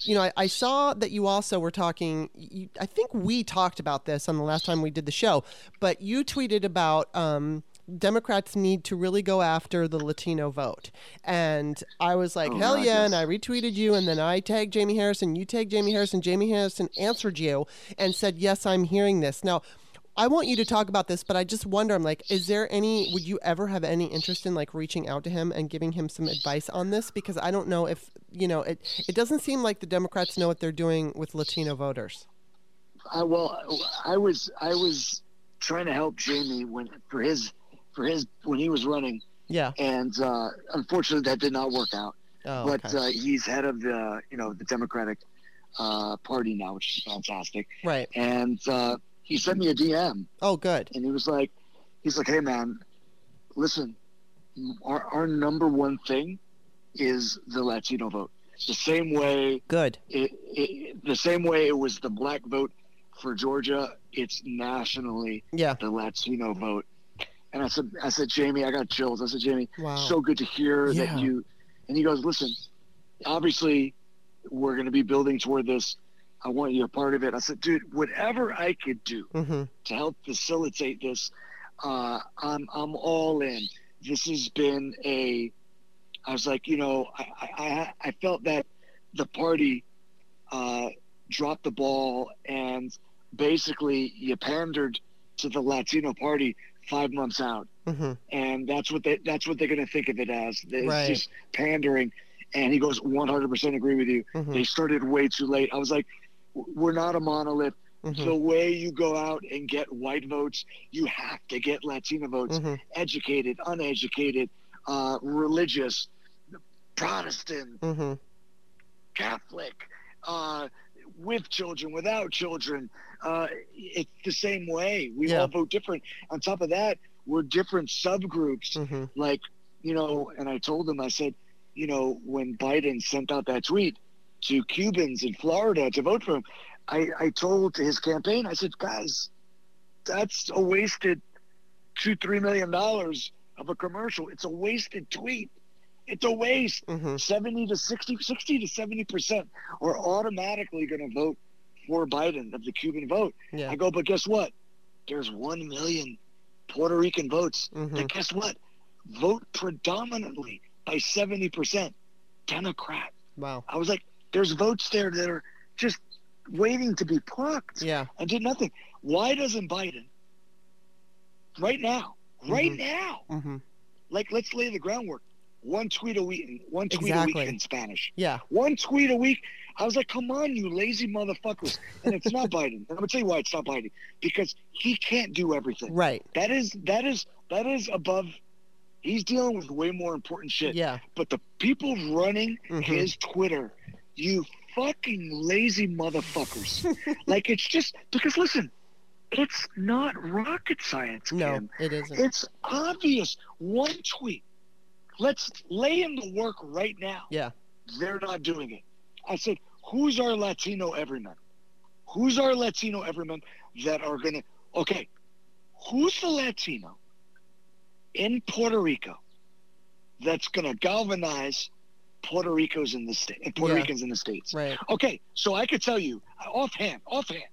Speaker 1: you know, I, I saw that you also were talking. You, I think we talked about this on the last time we did the show, but you tweeted about um, Democrats need to really go after the Latino vote. And I was like,
Speaker 2: Oh,
Speaker 1: hell yeah. And. I retweeted you. And then I tagged Jamie Harrison. You tagged Jamie Harrison. Jamie Harrison answered you and said, yes, I'm hearing this. Now, I want you to talk about this, but I just wonder, I'm like, is there any, would you ever have any interest in like reaching out to him and giving him some advice on this? Because I don't know if, you know, it, it doesn't seem like the Democrats know what they're doing with Latino voters.
Speaker 2: I, well, I was I was trying to help Jamie when for his for his when he was running,
Speaker 1: Yeah.
Speaker 2: and uh, unfortunately that did not work out.
Speaker 1: Oh,
Speaker 2: but
Speaker 1: okay.
Speaker 2: uh, he's head of the you know the Democratic uh, Party now, which is fantastic.
Speaker 1: right.
Speaker 2: And uh, he sent me a DM,
Speaker 1: Oh, good.
Speaker 2: and he was like, he's like, hey man, listen, our our number one thing is the Latino vote. The same way
Speaker 1: Good.
Speaker 2: it, it, the same way it was the black vote for Georgia, it's nationally
Speaker 1: Yeah.
Speaker 2: the Latino vote. And I said, I said, Jamie, I got chills. I said, Jamie,
Speaker 1: Wow.
Speaker 2: so good to hear
Speaker 1: Yeah.
Speaker 2: that you. And he goes, listen, obviously, we're going to be building toward this. I want you a part of it. I said, dude, whatever I could do
Speaker 1: mm-hmm.
Speaker 2: to help facilitate this, uh, I'm I'm all in. This has been a. I was like, you know, I I, I felt that the party uh, dropped the ball and basically you pandered to the Latino party five months out,
Speaker 1: Mm-hmm.
Speaker 2: and that's what they that's what they're going to think of it as. It's
Speaker 1: Right.
Speaker 2: just pandering. And he goes, 100% agree with you.
Speaker 1: Mm-hmm.
Speaker 2: They started way too late. I was like, we're not a monolith
Speaker 1: Mm-hmm.
Speaker 2: the way you go out and get white votes, you have to get Latino votes,
Speaker 1: Mm-hmm.
Speaker 2: educated, uneducated, uh, religious, Protestant,
Speaker 1: Mm-hmm.
Speaker 2: Catholic, uh, with children, without children. Uh, it's the same way. We
Speaker 1: Yeah.
Speaker 2: all vote different. On top of that, we're different subgroups.
Speaker 1: Mm-hmm.
Speaker 2: Like, you know, and I told them, I said, you know, when Biden sent out that tweet to Cubans in Florida to vote for him, I, I told his campaign, I said, guys, that's a wasted two, three million dollars of a commercial. It's a wasted tweet. It's a waste.
Speaker 1: Mm-hmm.
Speaker 2: 70 to 60, 60 to 70 percent are automatically going to vote for Biden of the Cuban vote.
Speaker 1: Yeah.
Speaker 2: I go, but guess what? There's 1 million Puerto Rican votes.
Speaker 1: Mm-hmm.
Speaker 2: And guess what? Vote predominantly by 70 percent Democrat.
Speaker 1: Wow.
Speaker 2: I was like, there's votes there that are just waiting to be plucked
Speaker 1: Yeah.
Speaker 2: and did nothing. Why doesn't Biden, right now, right
Speaker 1: Mhm.
Speaker 2: now,
Speaker 1: Mm-hmm.
Speaker 2: like let's lay the groundwork. One tweet a week, one tweet
Speaker 1: Exactly.
Speaker 2: a week in Spanish.
Speaker 1: Yeah.
Speaker 2: One tweet a week. I was like, come on, you lazy motherfuckers. And it's not Biden. I'm gonna tell you why it's not Biden. Because he can't do everything.
Speaker 1: Right.
Speaker 2: That is that is that is above he's dealing with way more important shit.
Speaker 1: Yeah.
Speaker 2: But the people running
Speaker 1: Mhm.
Speaker 2: his Twitter, you fucking lazy motherfuckers. like it's just because listen, it's not rocket science,
Speaker 1: No,
Speaker 2: Kim.
Speaker 1: it isn't.
Speaker 2: It's obvious. One tweet. Let's lay in the work right now.
Speaker 1: Yeah.
Speaker 2: They're not doing it. I said, who's our Latino everyman? Who's our Latino everyman that are going to, okay, who's the Latino in Puerto Rico that's going to galvanize Puerto Ricos in the state, and Puerto
Speaker 1: Yeah.
Speaker 2: Ricans in the States?
Speaker 1: Right.
Speaker 2: Okay, so I could tell you offhand, offhand,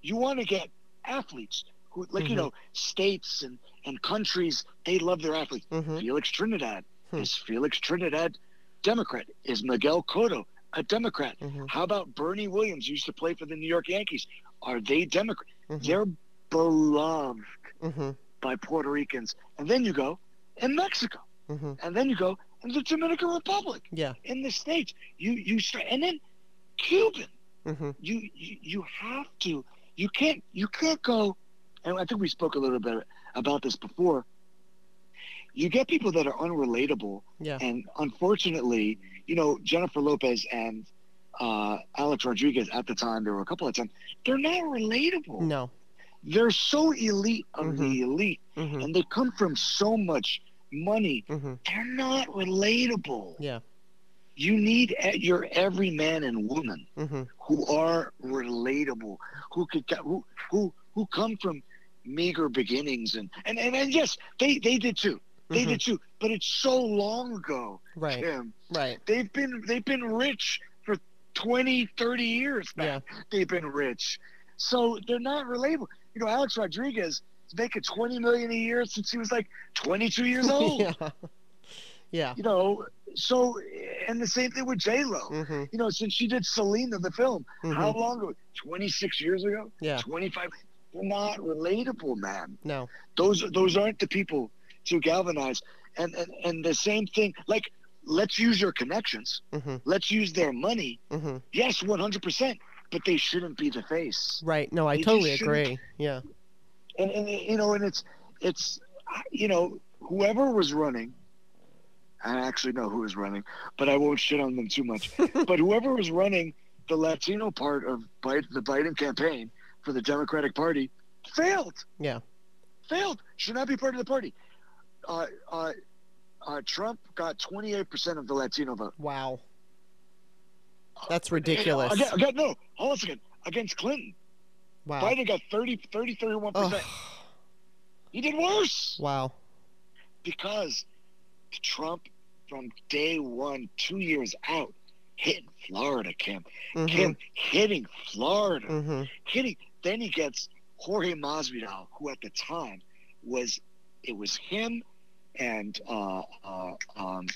Speaker 2: you want to get athletes who, like you
Speaker 1: Mhm.
Speaker 2: know, states and and countries, they love their athletes.
Speaker 1: Mm-hmm.
Speaker 2: Felix Trinidad
Speaker 1: Hmm.
Speaker 2: is Felix Trinidad Democrat? Is Miguel Cotto a Democrat?
Speaker 1: Mhm.
Speaker 2: How about Bernie Williams used to play for the New York Yankees? Are they Democrat?
Speaker 1: Mhm.
Speaker 2: They're beloved
Speaker 1: Mm-hmm.
Speaker 2: by Puerto Ricans. And then you go in Mexico,
Speaker 1: Mm-hmm.
Speaker 2: and then you go in the Dominican Republic,
Speaker 1: Yeah.
Speaker 2: in the states. You you start, and then Cuban
Speaker 1: Mm-hmm.
Speaker 2: you, you you have to you can't you can't go and i think we spoke a little bit about this before you get people that are unrelatable
Speaker 1: Yeah.
Speaker 2: and unfortunately you know jennifer lopez and uh, alex rodriguez at the time there were a couple of times they're not relatable
Speaker 1: No.
Speaker 2: they're so elite of
Speaker 1: Mhm.
Speaker 2: the elite
Speaker 1: Mm-hmm.
Speaker 2: and they come from so much money
Speaker 1: Mm-hmm.
Speaker 2: they're not relatable
Speaker 1: Yeah.
Speaker 2: you need your every man and woman
Speaker 1: Mm-hmm.
Speaker 2: who are relatable, who could who who who come from meager beginnings and and and, and yes, they they did too. They
Speaker 1: Mhm.
Speaker 2: did too. But it's so long ago,
Speaker 1: Right.
Speaker 2: Tim.
Speaker 1: Right.
Speaker 2: They've been they've been rich for 20, 30 years now.
Speaker 1: Yeah.
Speaker 2: They've been rich. So they're not relatable. You know, Alex Rodriguez making 20 million a year since he was like 22 years old.
Speaker 1: yeah. Yeah.
Speaker 2: You know, so and the same thing with J Lo.
Speaker 1: hmm
Speaker 2: You know, since she did Selena the film,
Speaker 1: hmm
Speaker 2: how long ago? 26 years ago?
Speaker 1: Yeah.
Speaker 2: 25. They're not relatable, man.
Speaker 1: No.
Speaker 2: Those those aren't the people to galvanize. And and, and the same thing, like let's use your connections.
Speaker 1: hmm
Speaker 2: Let's use their money.
Speaker 1: hmm
Speaker 2: Yes, 100%, but they shouldn't be the face.
Speaker 1: Right. No, I
Speaker 2: just
Speaker 1: totally agree. Yeah.
Speaker 2: and, and you know, and it's it's you know, whoever was running, I actually know who was running, but I won't shit on them too much. but whoever was running the Latino part of Biden, the Biden campaign for the Democratic Party failed.
Speaker 1: Yeah.
Speaker 2: Failed. Should not be part of the party. Uh, uh, uh, Trump got 28% of the Latino vote.
Speaker 1: Wow. That's ridiculous.
Speaker 2: Again, again, no, hold on a second. Against Clinton,
Speaker 1: Wow.
Speaker 2: Biden got 30, 30 31%.
Speaker 1: Ugh.
Speaker 2: He did worse.
Speaker 1: Wow.
Speaker 2: because Trump from day one, two years out, hitting Florida, Kim.
Speaker 1: hmm
Speaker 2: Kim hitting Florida,
Speaker 1: hmm
Speaker 2: hitting. Then he gets Jorge Masvidal, who at the time was, it was him and uh, uh, um,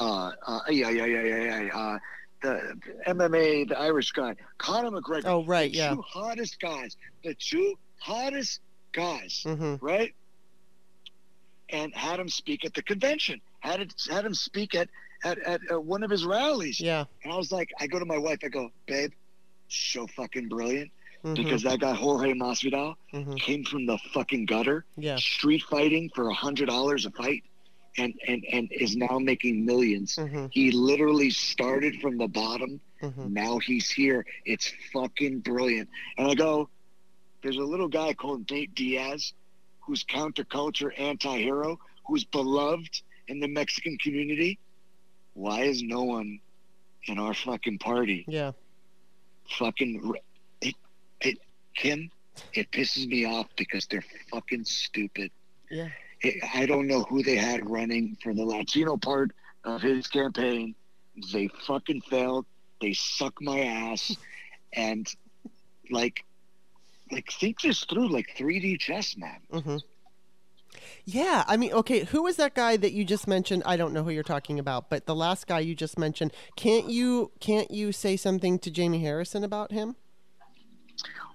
Speaker 2: uh, uh, yeah, yeah, yeah, yeah, yeah, uh, the MMA, the Irish guy, Conor McGregor.
Speaker 1: Oh, right.
Speaker 2: the
Speaker 1: Yeah.
Speaker 2: two hottest guys, the two hottest guys
Speaker 1: hmm
Speaker 2: right? And had him speak at the convention. Had it, had him speak at at, at uh, one of his rallies.
Speaker 1: Yeah.
Speaker 2: And I was like, I go to my wife, I go, babe, so fucking brilliant
Speaker 1: hmm
Speaker 2: because that guy Jorge Masvidal
Speaker 1: hmm
Speaker 2: came from the fucking gutter,
Speaker 1: Yeah.
Speaker 2: street fighting for a hundred dollars a fight, and and and is now making 1000000s
Speaker 1: hmm
Speaker 2: He literally started from the bottom
Speaker 1: hmm
Speaker 2: now he's here. It's fucking brilliant. And I go, there's a little guy called Nate Diaz, who's counterculture anti-hero, who's beloved in the Mexican community. Why is no one in our fucking party
Speaker 1: Yeah.
Speaker 2: fucking re- it, it Kim? It pisses me off because they're fucking stupid.
Speaker 1: Yeah.
Speaker 2: It, I don't know who they had running for the Latino part of his campaign. They fucking failed. They suck my ass, and like, like think this through, like 3D chess, man.
Speaker 1: hmm Yeah, I mean, okay, who was that guy that you just mentioned? I don't know who you're talking about, but the last guy you just mentioned, can't you can't you say something to Jamie Harrison about him?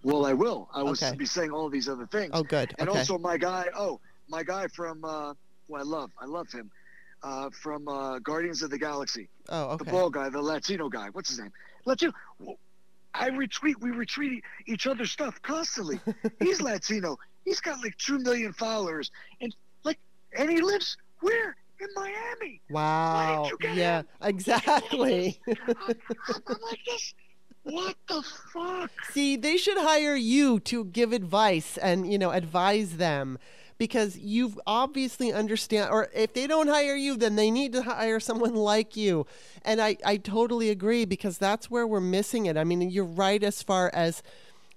Speaker 2: Well, I will. I was
Speaker 1: Okay.
Speaker 2: be saying all these other things,
Speaker 1: Oh, good.
Speaker 2: and
Speaker 1: okay.
Speaker 2: also my guy. Oh, my guy from uh, who I love. I love him. Uh, from uh, Guardians of the Galaxy.
Speaker 1: oh,
Speaker 2: the ball guy, the Latino guy. What's his name? Latino. I retweet. We retweet each other's stuff constantly. He's Latino. He's got like two million followers, and like, and he lives where in Miami.
Speaker 1: Wow. Yeah,
Speaker 2: him?
Speaker 1: exactly.
Speaker 2: I'm, I'm like this. What the fuck?
Speaker 1: See, they should hire you to give advice and, you know, advise them because you've obviously understand or if they don't hire you then they need to hire someone like you. And I I totally agree because that's where we're missing it. I mean, you're right as far as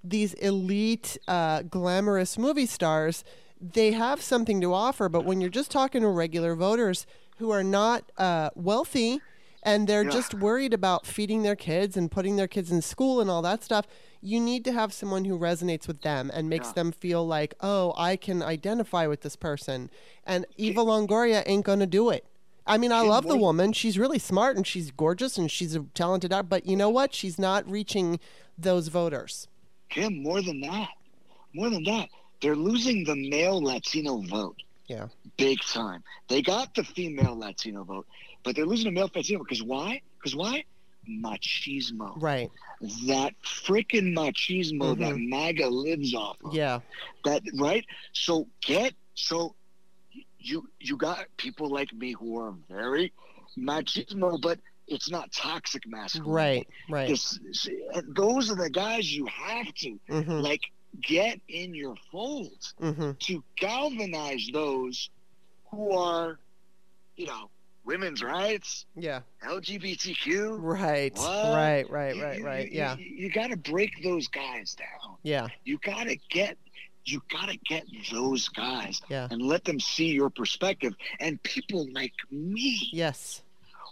Speaker 1: these elite uh, glamorous movie stars, they have something to offer, but when you're just talking to regular voters who are not uh, wealthy and they're
Speaker 2: Yeah.
Speaker 1: just worried about feeding their kids and putting their kids in school and all that stuff, you need to have someone who resonates with them and makes
Speaker 2: Yeah.
Speaker 1: them feel like, oh, I can identify with this person. And Eva Longoria ain't gonna do it. I mean, I love the woman. She's really smart and she's gorgeous and she's a talented actor. But you know what? She's not reaching those voters.
Speaker 2: Kim, more than that, more than that, they're losing the male Latino vote.
Speaker 1: Yeah.
Speaker 2: big time. They got the female Latino vote, but they're losing the male Latino because why? Because why? Machismo.
Speaker 1: Right.
Speaker 2: That freaking machismo that
Speaker 1: Mhm.
Speaker 2: MAGA lives off of.
Speaker 1: Yeah.
Speaker 2: That right? So get so you you got people like me who are very machismo, but it's not toxic masculinity.
Speaker 1: Right. Right.
Speaker 2: And those are the guys you have to
Speaker 1: Mm-hmm.
Speaker 2: like get in your fold
Speaker 1: Mm-hmm.
Speaker 2: to galvanize those who are, you know, women's rights,
Speaker 1: Yeah.
Speaker 2: LGBTQ.
Speaker 1: Right.
Speaker 2: What?
Speaker 1: Right. Right. Right.
Speaker 2: you-
Speaker 1: Right. Yeah.
Speaker 2: You, you got to break those guys down.
Speaker 1: Yeah.
Speaker 2: You got to get. You got to get those guys
Speaker 1: Yeah.
Speaker 2: and let them see your perspective. And people like me
Speaker 1: Yes.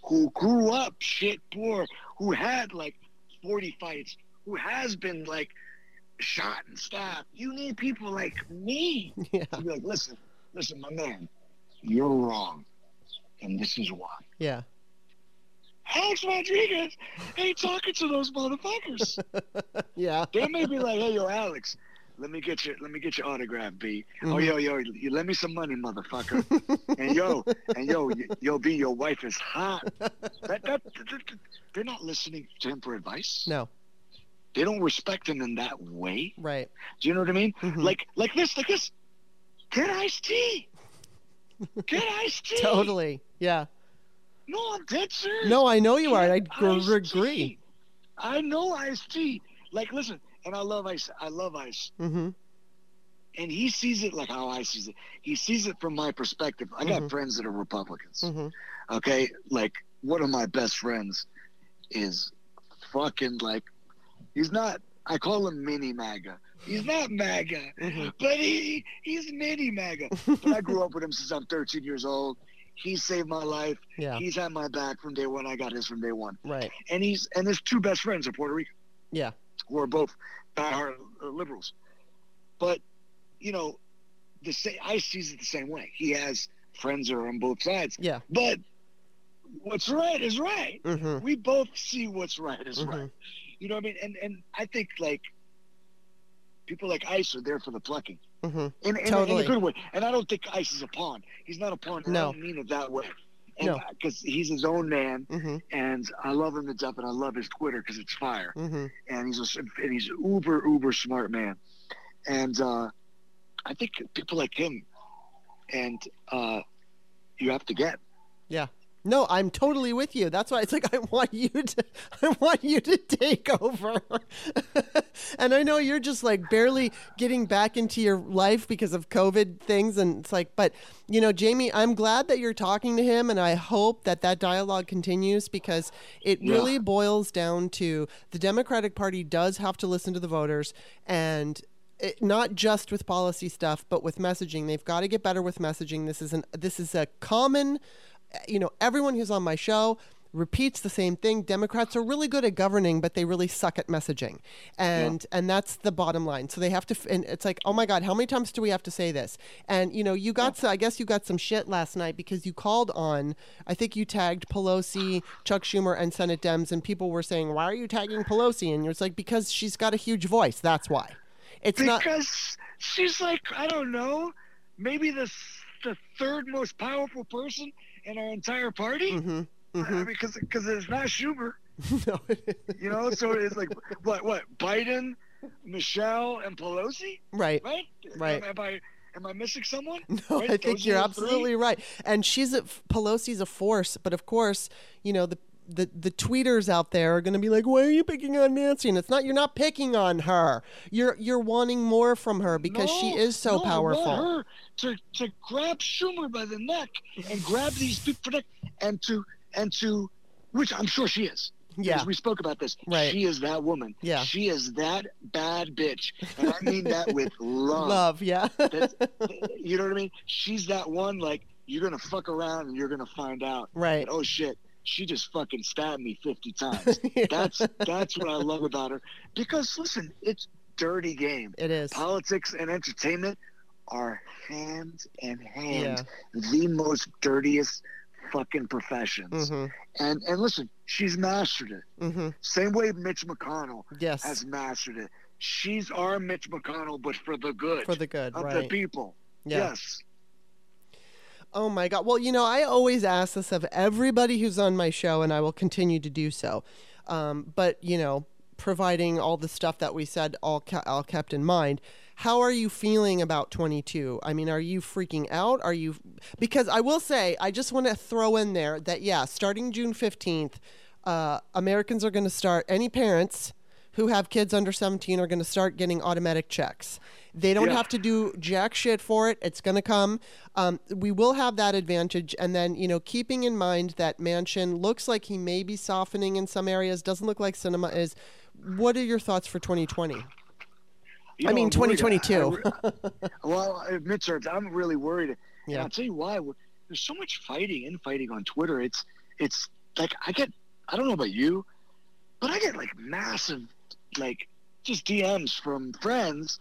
Speaker 2: who grew up shit poor, who had like 40 fights, who has been like shot and stabbed. You need people like me
Speaker 1: Yeah.
Speaker 2: to be like, listen, listen, my man, you're wrong, and this is why.
Speaker 1: Yeah.
Speaker 2: Alex Rodriguez ain't talking to those motherfuckers.
Speaker 1: Yeah.
Speaker 2: they may be like, hey, yo, Alex, let me get your let me get your autograph, B. Oh,
Speaker 1: Mhm.
Speaker 2: yo, yo, you lend me some money, motherfucker. and yo, and yo, yo, B, your wife is hot. That, that, they're not listening to him for advice.
Speaker 1: No.
Speaker 2: They don't respect him in that way.
Speaker 1: Right.
Speaker 2: Do you know what I mean?
Speaker 1: Mhm.
Speaker 2: Like, like this, like this. Get Ice-T. Get Ice-T.
Speaker 1: Totally. Yeah.
Speaker 2: No, I'm dead serious.
Speaker 1: No, I know you are. I
Speaker 2: Get
Speaker 1: gr- agree.
Speaker 2: tea. I know Ice-T. Like, listen, and I love ice. I love ice.
Speaker 1: Mm-hmm.
Speaker 2: And he sees it like how Ice sees it. He sees it from my perspective. I got
Speaker 1: Mhm.
Speaker 2: friends that are Republicans.
Speaker 1: Mm-hmm.
Speaker 2: Okay, like one of my best friends is fucking like he's not. I call him mini MAGA. He's not MAGA,
Speaker 1: Mhm.
Speaker 2: but he he's mini MAGA. but I grew up with him since I'm 13 years old. He saved my life.
Speaker 1: Yeah.
Speaker 2: He's had my back from day one. I got his from day one.
Speaker 1: Right.
Speaker 2: And he's and his two best friends are Puerto Rican.
Speaker 1: Yeah.
Speaker 2: Who are both diehard uh, liberals. But you know, the same. Ice sees it the same way. He has friends that are on both sides.
Speaker 1: Yeah.
Speaker 2: But what's right is right.
Speaker 1: Mm-hmm.
Speaker 2: We both see what's right is
Speaker 1: Mhm.
Speaker 2: right. You know what I mean? And and I think like people like Ice are there for the plucking.
Speaker 1: Mm-hmm.
Speaker 2: In, in, in
Speaker 1: Totally.
Speaker 2: a good way. And I don't think Ice is a pawn. He's not a pawn. and I don't mean it that way. And
Speaker 1: No.
Speaker 2: Because he's his own man,
Speaker 1: Mm-hmm.
Speaker 2: and I love him to death, and I love his Twitter because it's fire.
Speaker 1: Mm-hmm.
Speaker 2: And he's a and he's an uber uber smart man. And uh, I think people like him, and uh, you have to get.
Speaker 1: No, I'm totally with you. That's why it's like I want you to I want you to take over. and I know you're just like barely getting back into your life because of COVID things and it's like but you know, Jamie, I'm glad that you're talking to him and I hope that that dialogue continues because it
Speaker 2: Yeah.
Speaker 1: really boils down to the Democratic Party does have to listen to the voters and it, not just with policy stuff, but with messaging. They've got to get better with messaging. This is an this is a common, you know, everyone who's on my show repeats the same thing. Democrats are really good at governing, but they really suck at messaging, and and that's the bottom line. So they have to. f- And it's like, oh my God, how many times do we have to say this? And you know, you got. so I guess you got some shit last night because you called on. I think you tagged Pelosi, Chuck Schumer, and Senate Dems, and people were saying, why are you tagging Pelosi? And you're like, because she's got a huge voice. That's why. It's not.
Speaker 2: because she's like I don't know, maybe the the third most powerful person in our entire party.
Speaker 1: Mhm,
Speaker 2: I
Speaker 1: mhm.
Speaker 2: mean, because because it's not Schumer,
Speaker 1: no,
Speaker 2: you know. so it's like what what Biden, Michelle, and Pelosi,
Speaker 1: right.
Speaker 2: right?
Speaker 1: Right.
Speaker 2: Am, am I am I missing someone?
Speaker 1: No,
Speaker 2: Right?
Speaker 1: I think
Speaker 2: Those
Speaker 1: you're
Speaker 2: the three?
Speaker 1: absolutely right. And she's a Pelosi's a force, but of course, you know the the the tweeters out there are going to be like, "Why are you picking on Nancy?" And it's not you're not picking on her. You're you're wanting more from her because she is so
Speaker 2: no,
Speaker 1: powerful.
Speaker 2: to to grab Schumer by the neck and grab these people and to and to which I'm sure she is.
Speaker 1: Yeah.
Speaker 2: We spoke about this.
Speaker 1: Right.
Speaker 2: She is that woman.
Speaker 1: Yeah.
Speaker 2: She is that bad bitch. And I mean that with love.
Speaker 1: Love, yeah.
Speaker 2: That's, you know what I mean? She's that one like you're gonna fuck around and you're gonna find out.
Speaker 1: right.
Speaker 2: that, oh shit, she just fucking stabbed me fifty times.
Speaker 1: Yeah,
Speaker 2: That's that's what I love about her. Because listen, it's dirty game
Speaker 1: it is.
Speaker 2: politics and entertainment are hand in hand
Speaker 1: Yeah.
Speaker 2: the most dirtiest fucking professions.
Speaker 1: Mhm.
Speaker 2: And and listen, she's mastered it.
Speaker 1: Mhm.
Speaker 2: Same way Mitch McConnell
Speaker 1: Yes.
Speaker 2: has mastered it. She's our Mitch McConnell, but for the good
Speaker 1: For the good,
Speaker 2: of the people.
Speaker 1: Yeah.
Speaker 2: Yes.
Speaker 1: Oh my God. Well, you know, I always ask this of everybody who's on my show, and I will continue to do so. Um, but, you know, providing all the stuff that we said all, all kept in mind, how are you feeling about 22? I mean, are you freaking out? Are you. Because I will say, I just want to throw in there that, yeah, starting June 15th, uh, Americans are going to start, any parents who have kids under 17 are going to start getting automatic checks. They don't
Speaker 2: Yeah.
Speaker 1: have to do jack shit for it. It's going to come. Um, we will have that advantage. And then, you know, keeping in mind that Manchin looks like he may be softening in some areas, doesn't look like Sinema is. What are your thoughts for 2020?
Speaker 2: You
Speaker 1: I
Speaker 2: know,
Speaker 1: mean,
Speaker 2: I'm worried.
Speaker 1: 2022.
Speaker 2: I- I- well, uh, midterms, I'm really worried. And
Speaker 1: Yeah.
Speaker 2: I'll tell you why. There's so much fighting, infighting on Twitter. It's it's like I get I don't know about you, but I get like massive like just DMs from friends,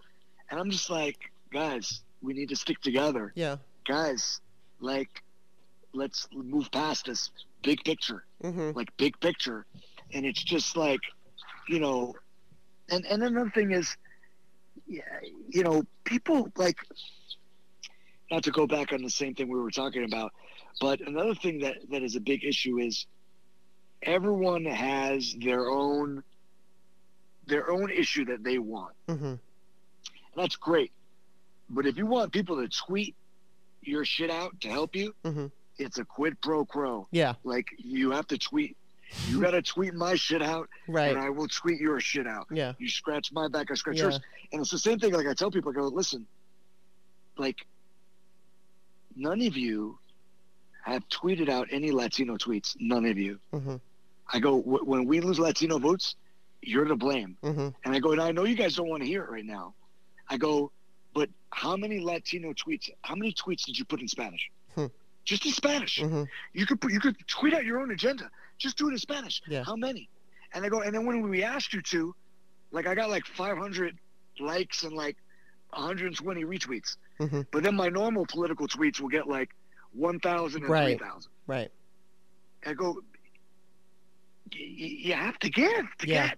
Speaker 2: and I'm just like, guys, we need to stick together.
Speaker 1: Yeah.
Speaker 2: Guys, like, let's move past this big picture,
Speaker 1: Mm-hmm.
Speaker 2: like big picture, and it's just like, you know, and and another thing is, yeah, you know, people like, not to go back on the same thing we were talking about, but another thing that that is a big issue is everyone has their own their own issue that they want.
Speaker 1: Mm-hmm.
Speaker 2: That's great. But if you want people to tweet your shit out to help you,
Speaker 1: Mm-hmm.
Speaker 2: it's a quid pro quo.
Speaker 1: Yeah.
Speaker 2: Like you have to tweet. You got to tweet my shit out,
Speaker 1: Right.
Speaker 2: and I will tweet your shit out.
Speaker 1: Yeah.
Speaker 2: You scratch my back, I scratch
Speaker 1: Yeah.
Speaker 2: yours. And it's the same thing. Like I tell people, I go, listen, like none of you have tweeted out any Latino tweets. None of you.
Speaker 1: Mm-hmm.
Speaker 2: I go, "Wh- when we lose Latino votes, you're to blame.
Speaker 1: Mm-hmm.
Speaker 2: And I go, and I know you guys don't want to hear it right now. I go, but how many Latino tweets? How many tweets did you put in Spanish?
Speaker 1: Hmm.
Speaker 2: Just in Spanish.
Speaker 1: Mm-hmm.
Speaker 2: You could put, you could tweet out your own agenda. Just do it in Spanish.
Speaker 1: Yeah.
Speaker 2: How many? And I go, and then when we asked you to, like I got like 500 likes and like 120 retweets.
Speaker 1: Mhm.
Speaker 2: But then my normal political tweets will get like 1,000 and
Speaker 1: Right.
Speaker 2: 3,000.
Speaker 1: Right.
Speaker 2: I go, you have to give to
Speaker 1: Yeah.
Speaker 2: get.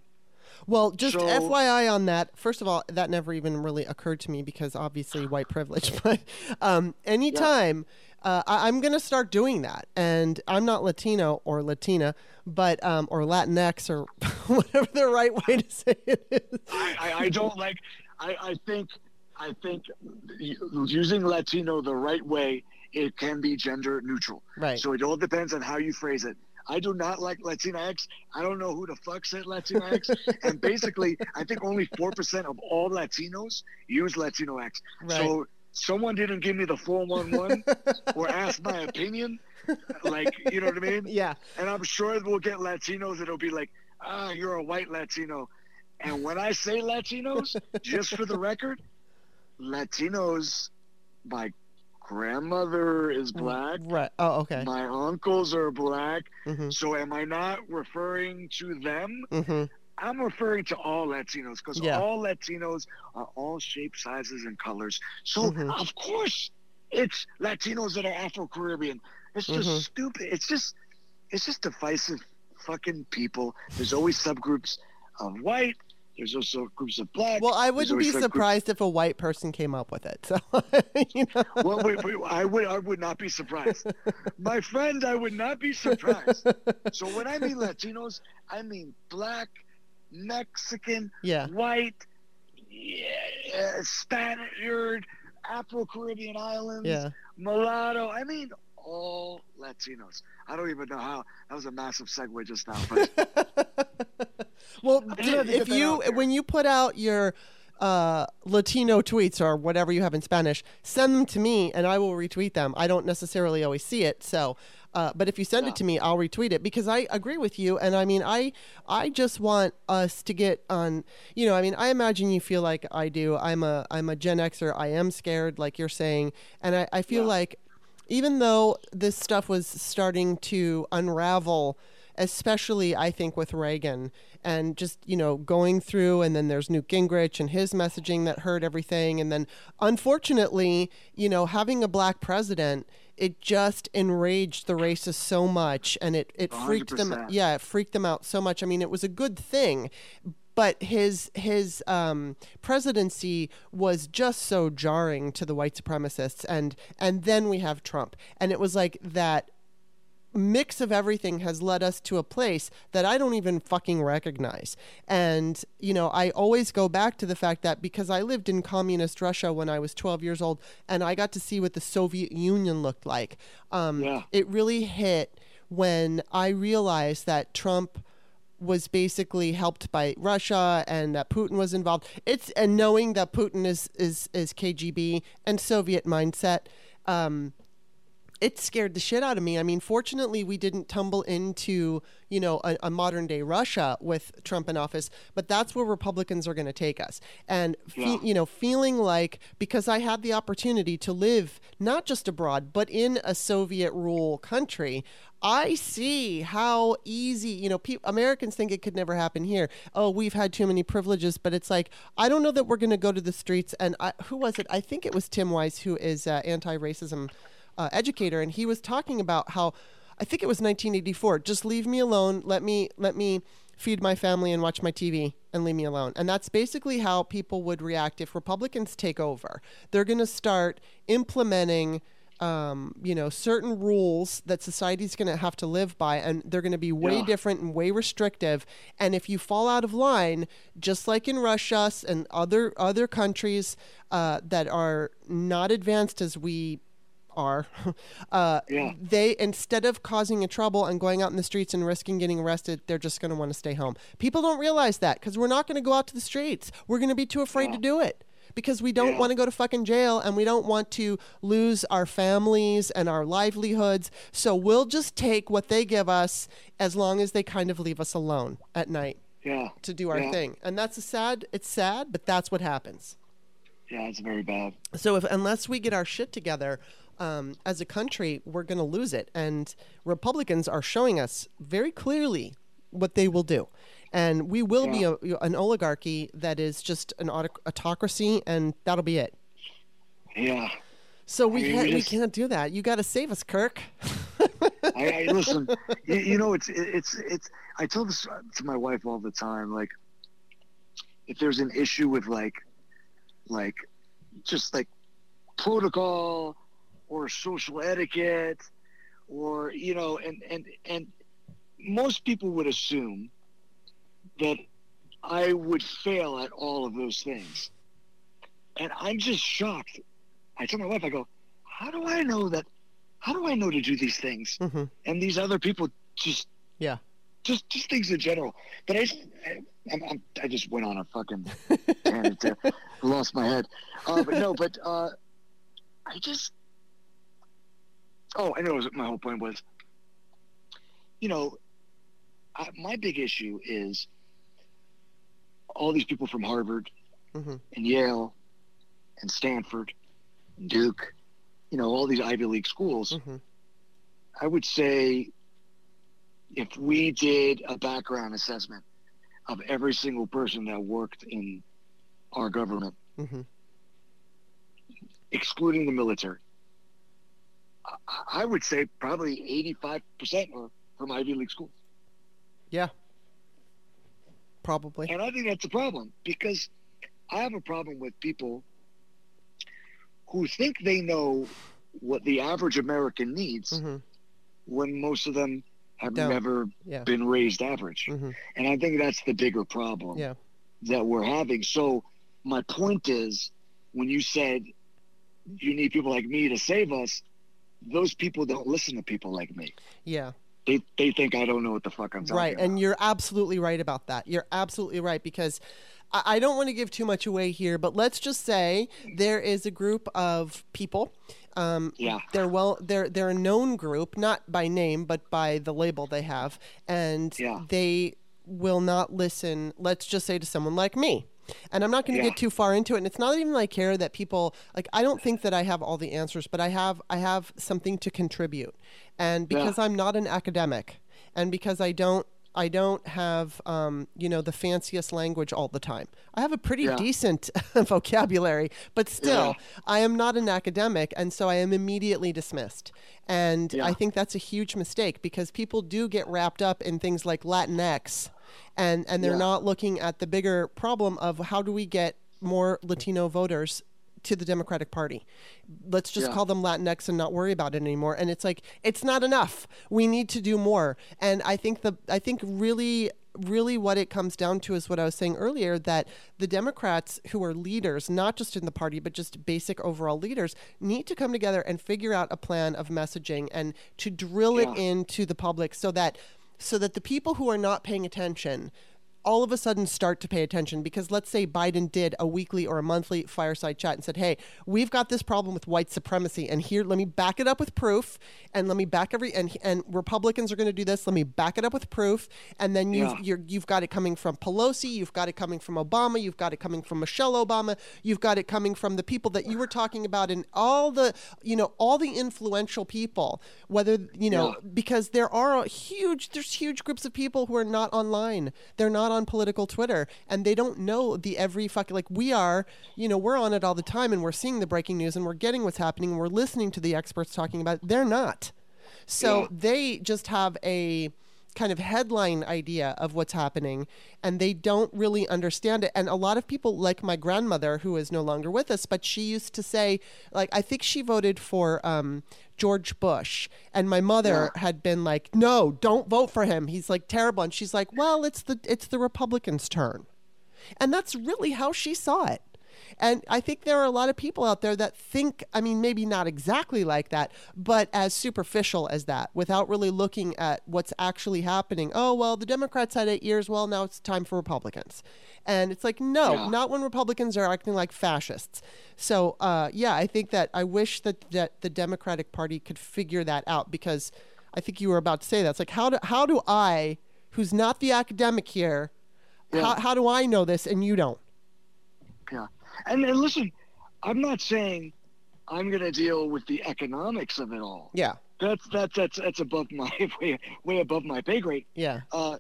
Speaker 1: Well, just
Speaker 2: So-
Speaker 1: FYI on that. First of all, that never even really occurred to me because obviously white privilege. But um, anytime uh, I, I'm going to start doing that, and I'm not Latino or Latina, but um, or Latinx or whatever the right way to say it is.
Speaker 2: I, I, I don't like. I, I think I think using Latino the right way it can be gender neutral.
Speaker 1: Right.
Speaker 2: So it all depends on how you phrase it. I do not like Latinx. I don't know who the fuck said Latinx. and basically, I think only four percent of all Latinos use Latino X.
Speaker 1: Right.
Speaker 2: So someone didn't give me the four one one or ask my opinion. Like you know what I mean?
Speaker 1: Yeah.
Speaker 2: And I'm sure we'll get Latinos that'll be like, ah, you're a white Latino. And when I say Latinos, just for the record, Latinos, my grandmother is black.
Speaker 1: Right. Oh, okay.
Speaker 2: My uncles are black.
Speaker 1: Mhm.
Speaker 2: So am I not referring to them?
Speaker 1: Mhm.
Speaker 2: I'm referring to all Latinos because
Speaker 1: Yeah.
Speaker 2: all Latinos are all shapes, sizes, and colors. So
Speaker 1: Mhm.
Speaker 2: of course, it's Latinos that are Afro Caribbean. It's just
Speaker 1: Mhm.
Speaker 2: stupid. It's just, it's just divisive fucking people. There's always subgroups of white. There's also groups of black.
Speaker 1: Well, I wouldn't be surprised if a white person came up with it. So, you know.
Speaker 2: Well, I would, I would not be surprised. My friend, I would not be surprised. So when I mean Latinos, I mean black, Mexican,
Speaker 1: Yeah.
Speaker 2: white, yeah, Spaniard, Afro Caribbean islands,
Speaker 1: Yeah.
Speaker 2: mulatto. I mean, all Latinos. I don't even know how. That was a massive segue just now. But
Speaker 1: Well,
Speaker 2: I just had to
Speaker 1: if you when you put out your uh, Latino tweets or whatever you have in Spanish, send them to me and I will retweet them. I don't necessarily always see it, so. Uh, but if you send
Speaker 2: Yeah.
Speaker 1: it to me, I'll retweet it because I agree with you. And I mean, I I just want us to get on. You know, I mean, I imagine you feel like I do. I'm a I'm a Gen Xer. I am scared, like you're saying, and I, I feel
Speaker 2: Yeah.
Speaker 1: like even though this stuff was starting to unravel especially I think with Reagan and just, you know, going through and then there's Newt Gingrich and his messaging that hurt everything and then unfortunately, you know, having a black president, it just enraged the racists so much and it it freaked them
Speaker 2: 100%.
Speaker 1: yeah, it freaked them out so much. I mean, it was a good thing, but his his um, presidency was just so jarring to the white supremacists and and then we have Trump and it was like that mix of everything has led us to a place that I don't even fucking recognize. And, you know, I always go back to the fact that because I lived in communist Russia when I was 12 years old and I got to see what the Soviet Union looked like, um,
Speaker 2: Yeah.
Speaker 1: it really hit when I realized that Trump was basically helped by Russia and that Putin was involved. It's and knowing that Putin is is is KGB and Soviet mindset. Um, it scared the shit out of me. I mean, fortunately, we didn't tumble into, you know, a, a modern day Russia with Trump in office, but that's where Republicans are going to take us. And, fe-
Speaker 2: Yeah.
Speaker 1: you know, feeling like because I had the opportunity to live not just abroad, but in a Soviet rule country, I see how easy, you know, pe- Americans think it could never happen here. Oh, we've had too many privileges, but it's like, I don't know that we're going to go to the streets. And I, who was it? I think it was Tim Wise, who is uh, anti racism uh, educator. And he was talking about how, I think it was 1984, just leave me alone. Let me, let me feed my family and watch my TV and leave me alone. And that's basically how people would react if Republicans take over. They're going to start implementing um, you know, certain rules that society's going to have to live by, and they're going to be way
Speaker 2: Yeah.
Speaker 1: different and way restrictive. And if you fall out of line, just like in Russia and other other countries uh, that are not advanced as we are, uh,
Speaker 2: Yeah.
Speaker 1: they instead of causing a trouble and going out in the streets and risking getting arrested, they're just going to want to stay home. People don't realize that because we're not going to go out to the streets. We're going to be too afraid to do it because we don't
Speaker 2: Yeah.
Speaker 1: want to go to fucking jail and we don't want to lose our families and our livelihoods. So we'll just take what they give us as long as they kind of leave us alone at night
Speaker 2: Yeah.
Speaker 1: to do our
Speaker 2: Yeah.
Speaker 1: thing. And that's a sad, it's sad, but that's what happens.
Speaker 2: Yeah, it's very bad.
Speaker 1: So if unless we get our shit together um, as a country, we're going to lose it. And Republicans are showing us very clearly what they will do. And we will be a, an oligarchy that is just an autocracy, and that'll be it.
Speaker 2: Yeah.
Speaker 1: So we
Speaker 2: I mean,
Speaker 1: can't,
Speaker 2: we
Speaker 1: we can't do that. You got to save us, Kirk.
Speaker 2: I, I listen. you, you know, it's it's it's. I tell this to my wife all the time. Like, if there's an issue with like, like, just like protocol or social etiquette, or you know, and and and most people would assume that I would fail at all of those things, and I'm just shocked. I tell my wife, I go, how do I know that? How do I know to do these things?
Speaker 1: hmm
Speaker 2: and these other people just
Speaker 1: Yeah.
Speaker 2: just just things in general. But I, I, I'm, I'm, just went on a fucking tangent. Lost my head. Uh, but no, but uh, I just. Oh, I know what my whole point was. You know, I, my big issue is all these people from Harvard
Speaker 1: hmm
Speaker 2: and Yale and Stanford and Duke, you know, all these Ivy League schools.
Speaker 1: hmm
Speaker 2: I would say if we did a background assessment of every single person that worked in our government,
Speaker 1: hmm
Speaker 2: excluding the military, I- would say probably 85% are from Ivy League schools.
Speaker 1: Yeah. Probably.
Speaker 2: And I think that's a problem because I have a problem with people who think they know what the average American needs
Speaker 1: hmm
Speaker 2: when most of them have
Speaker 1: Don't.
Speaker 2: never
Speaker 1: Yeah.
Speaker 2: been raised average.
Speaker 1: hmm
Speaker 2: And I think that's the bigger problem
Speaker 1: Yeah.
Speaker 2: that we're having. So my point is when you said you need people like me to save us, those people don't listen to people like me.
Speaker 1: Yeah.
Speaker 2: They they think I don't know what the fuck I'm talking
Speaker 1: Right.
Speaker 2: about. Right.
Speaker 1: And you're absolutely right about that. You're absolutely right because I, I don't want to give too much away here, but let's just say there is a group of people. Um,
Speaker 2: Yeah.
Speaker 1: They're well. They're they're a known group, not by name, but by the label they have, and
Speaker 2: Yeah.
Speaker 1: they will not listen. Let's just say to someone like me. And I'm not going to
Speaker 2: Yeah.
Speaker 1: get too far into it. And it's not even like care that people like. I don't think that I have all the answers, but I have I have something to contribute. And because I'm not an academic, and because I don't I don't have um, you know the fanciest language all the time. I have a pretty
Speaker 2: Yeah.
Speaker 1: decent vocabulary, but still,
Speaker 2: Yeah.
Speaker 1: I am not an academic, and so I am immediately dismissed. And
Speaker 2: Yeah.
Speaker 1: I think that's a huge mistake because people do get wrapped up in things like Latinx, and and they're
Speaker 2: Yeah.
Speaker 1: not looking at the bigger problem of how do we get more Latino voters to the Democratic Party. Let's just
Speaker 2: Yeah.
Speaker 1: call them Latinx and not worry about it anymore. And it's like it's not enough. We need to do more. And I think the I think really really what it comes down to is what I was saying earlier that the Democrats who are leaders, not just in the party but just basic overall leaders, need to come together and figure out a plan of messaging and to drill it into the public so that so that the people who are not paying attention all of a sudden start to pay attention because let's say Biden did a weekly or a monthly fireside chat and said, "Hey, we've got this problem with white supremacy, and here, let me back it up with proof, and let me back every and and Republicans are going to do this. Let me back it up with proof, and then you've
Speaker 2: Yeah.
Speaker 1: you're, you've got it coming from Pelosi, you've got it coming from Obama, you've got it coming from Michelle Obama, you've got it coming from the people that you were talking about, and all the you know all the influential people, whether you know
Speaker 2: Yeah.
Speaker 1: because there are a huge there's huge groups of people who are not online, they're not on political Twitter, and they don't know the every fucking like we are, you know, we're on it all the time, and we're seeing the breaking news, and we're getting what's happening, and we're listening to the experts talking about. It. They're not. So
Speaker 2: Yeah.
Speaker 1: they just have a kind of headline idea of what's happening and they don't really understand it. And a lot of people like my grandmother who is no longer with us but she used to say like i think she voted for um, george bush. And my mother had been like no don't vote for him. He's like terrible. And she's like well it's the it's the republicans turn. And that's really how she saw it. And I think there are a lot of people out there that think, I mean, maybe not exactly like that, but as superficial as that, without really looking at what's actually happening. Oh, well, the Democrats had eight years. Well, now it's time for Republicans. And it's like, no,
Speaker 2: Yeah.
Speaker 1: not when Republicans are acting like fascists. So, uh, yeah, I think that I wish that, that the Democratic Party could figure that out because I think you were about to say that. It's like, how do, how do I, who's not the academic here, how, how do I know this and you don't?
Speaker 2: Yeah. And, and listen, I'm not saying I'm going to deal with the economics of it all.
Speaker 1: Yeah,
Speaker 2: That's that's that's that's above my way way above my pay grade.
Speaker 1: yeah.
Speaker 2: Uh,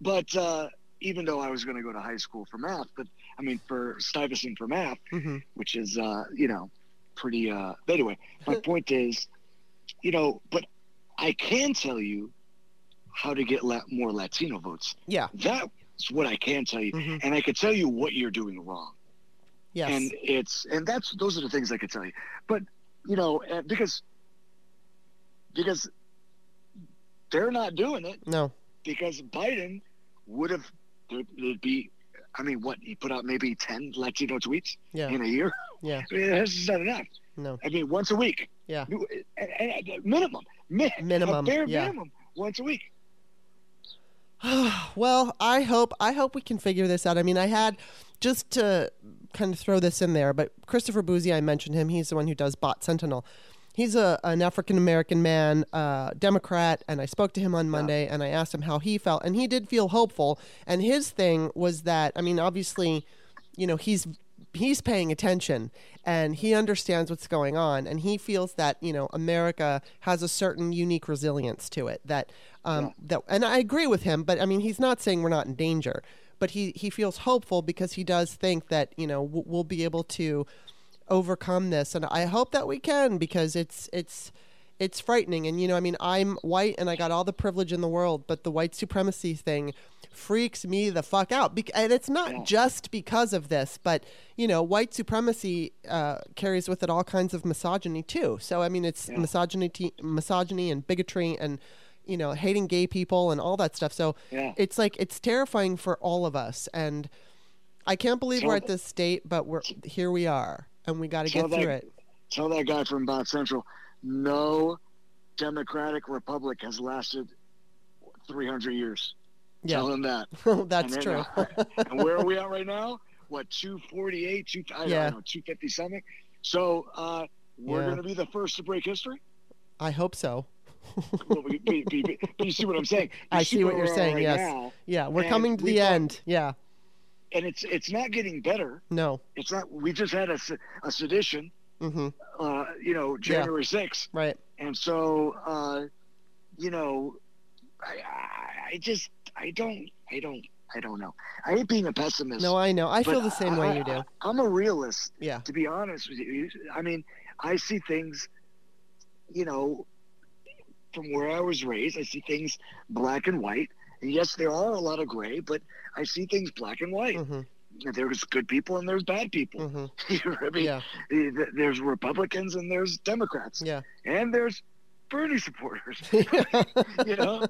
Speaker 2: but uh, even though I was going to go to high school for math, but I mean for Stuyvesant for math,
Speaker 1: hmm
Speaker 2: which is uh, you know pretty. Uh, but anyway, my point is, you know, but I can tell you how to get la- more Latino votes.
Speaker 1: Yeah.
Speaker 2: That's what I can tell you,
Speaker 1: Mhm.
Speaker 2: and I can tell you what you're doing wrong.
Speaker 1: Yes.
Speaker 2: and it's and that's those are the things I could tell you. But you know, uh, because because they're not doing it
Speaker 1: no.
Speaker 2: because Biden would have there'd, be. I mean, what he put out maybe ten Latino tweets
Speaker 1: Yeah.
Speaker 2: in a year.
Speaker 1: Yeah.
Speaker 2: I mean, that's just not enough.
Speaker 1: No.
Speaker 2: I mean, once a week.
Speaker 1: Yeah.
Speaker 2: Minimum.
Speaker 1: Minimum,
Speaker 2: bare
Speaker 1: yeah.
Speaker 2: minimum. Once a week.
Speaker 1: well, I hope I hope we can figure this out. I mean, I had just to kind of throw this in there, but Christopher Bouzy, I mentioned him. He's the one who does Bot Sentinel. He's a an African American man, uh, Democrat, and I spoke to him on Monday, and I asked him how he felt, and he did feel hopeful. And his thing was that, I mean, obviously, you know, he's he's paying attention and he understands what's going on and he feels that you know america has a certain unique resilience to it that um that and i agree with him but i mean he's not saying we're not in danger but he he feels hopeful because he does think that you know w- we'll be able to overcome this. And i hope that we can because it's it's it's frightening. And you know i mean i'm white and i got all the privilege in the world but the white supremacy thing freaks me the fuck out. Bec- and it's not just because of this but you know white supremacy uh, carries with it all kinds of misogyny too. So i mean it's misogyny misogyny and bigotry and you know hating gay people and all that stuff so
Speaker 2: Yeah.
Speaker 1: it's like it's terrifying for all of us and i can't believe we're at this state but we're here we are and we got to
Speaker 2: Tell
Speaker 1: get
Speaker 2: that,
Speaker 1: through it
Speaker 2: Tell that guy from Bot Central, no Democratic Republic has lasted 300 years.
Speaker 1: yeah
Speaker 2: Tell him that.
Speaker 1: that's
Speaker 2: And
Speaker 1: true
Speaker 2: uh, and where are we at right now? What 248, two, I
Speaker 1: Yeah.
Speaker 2: don't know, 250 something. So uh, we're
Speaker 1: Yeah.
Speaker 2: going to be the first to break history.
Speaker 1: i hope so
Speaker 2: Well, but you see what I'm saying? You
Speaker 1: I see what you're saying.
Speaker 2: right
Speaker 1: yes.
Speaker 2: now,
Speaker 1: yeah, we're coming to the
Speaker 2: thought-
Speaker 1: end. Yeah.
Speaker 2: and it's it's not getting better.
Speaker 1: No.
Speaker 2: It's not. We just had a, a sedition.
Speaker 1: Mm-hmm.
Speaker 2: Uh, you know, January 6th.
Speaker 1: Right.
Speaker 2: And so, uh, you know, I, I, I just, I don't, I don't, I don't know. I hate being a pessimist.
Speaker 1: No, I know. I feel the same way you do.
Speaker 2: I, am a realist,
Speaker 1: Yeah.
Speaker 2: to be honest with you. I mean, I see things, you know, from where I was raised. I see things black and white. And yes, there are a lot of gray, but I see things black and white.
Speaker 1: Mhm.
Speaker 2: There's good people and there's bad people.
Speaker 1: Mhm.
Speaker 2: You know what I mean?
Speaker 1: Yeah.
Speaker 2: There's Republicans and there's Democrats.
Speaker 1: Yeah.
Speaker 2: And there's Bernie supporters. you know?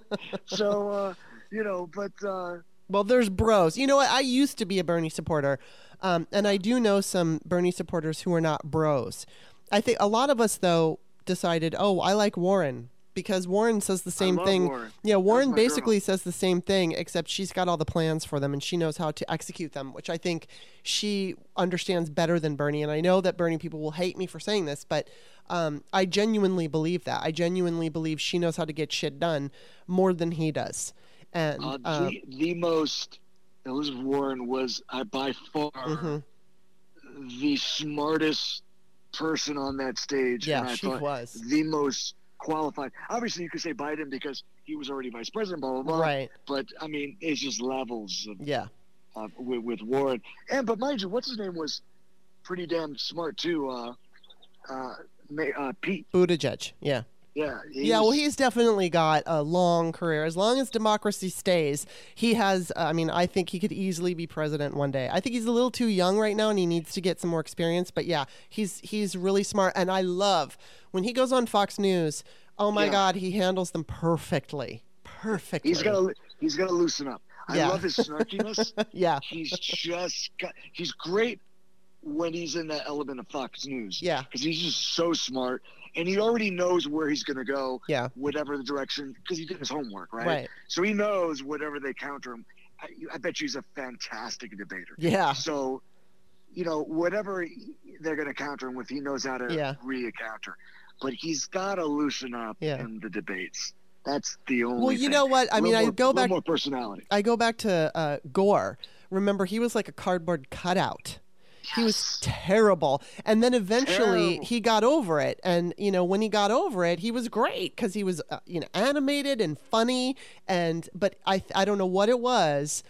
Speaker 2: So, uh, you know, but uh,
Speaker 1: Well, there's bros. You know what? I used to be a Bernie supporter, um, and I do know some Bernie supporters who are not bros. I think a lot of us, though, decided, oh, I like Warren. Because Warren says the same thing.
Speaker 2: Warren.
Speaker 1: Yeah, Warren
Speaker 2: my girl.
Speaker 1: basically says the same thing, except she's got all the plans for them and she knows how to execute them, which I think she understands better than Bernie. And I know that Bernie people will hate me for saying this, but um, I genuinely believe that. I genuinely believe she knows how to get shit done more than he does. And
Speaker 2: Uh,
Speaker 1: um,
Speaker 2: the, the most Elizabeth Warren was uh, by far
Speaker 1: mhm.
Speaker 2: the smartest person on that stage.
Speaker 1: Yeah,
Speaker 2: and I
Speaker 1: she
Speaker 2: thought
Speaker 1: was.
Speaker 2: the most qualified. Obviously, you could say Biden because he was already vice president, blah blah blah.
Speaker 1: right.
Speaker 2: But I mean, it's just levels of,
Speaker 1: Yeah.
Speaker 2: uh, with, with Warren. And but mind you, what's his name was pretty damn smart too. Uh, uh, uh, Pete.
Speaker 1: Buttigieg. Yeah.
Speaker 2: Yeah.
Speaker 1: Yeah, well, he's definitely got a long career. As long as democracy stays, he has. Uh, I mean, I think he could easily be president one day. I think he's a little too young right now, and he needs to get some more experience. But yeah, he's he's really smart, and I love when he goes on Fox News. Oh my
Speaker 2: Yeah.
Speaker 1: God, he handles them perfectly, perfectly.
Speaker 2: He's gonna he's got to loosen up. I
Speaker 1: Yeah.
Speaker 2: love his snarkiness.
Speaker 1: yeah,
Speaker 2: he's just got, he's great when he's in that element of Fox News.
Speaker 1: Yeah.
Speaker 2: because he's just so smart, and he already knows where he's going to go.
Speaker 1: Yeah.
Speaker 2: whatever the direction, because he did his homework, right?
Speaker 1: Right.
Speaker 2: So he knows whatever they counter him. I, I bet you he's a fantastic debater.
Speaker 1: yeah,
Speaker 2: So, you know, whatever they're going to counter him with, he knows how to
Speaker 1: Yeah.
Speaker 2: re-counter. But he's got to loosen up
Speaker 1: Yeah.
Speaker 2: in the debates. That's the only.
Speaker 1: Well, you
Speaker 2: thing.
Speaker 1: know what? I mean,
Speaker 2: little
Speaker 1: I go back.
Speaker 2: more personality.
Speaker 1: I go back to uh, Gore. Remember, he was like a cardboard cutout. He was terrible. And then eventually
Speaker 2: Terrible.
Speaker 1: he got over it. And, you know, when he got over it, he was great because he was, uh, you know, animated and funny. And, but I, I don't know what it was.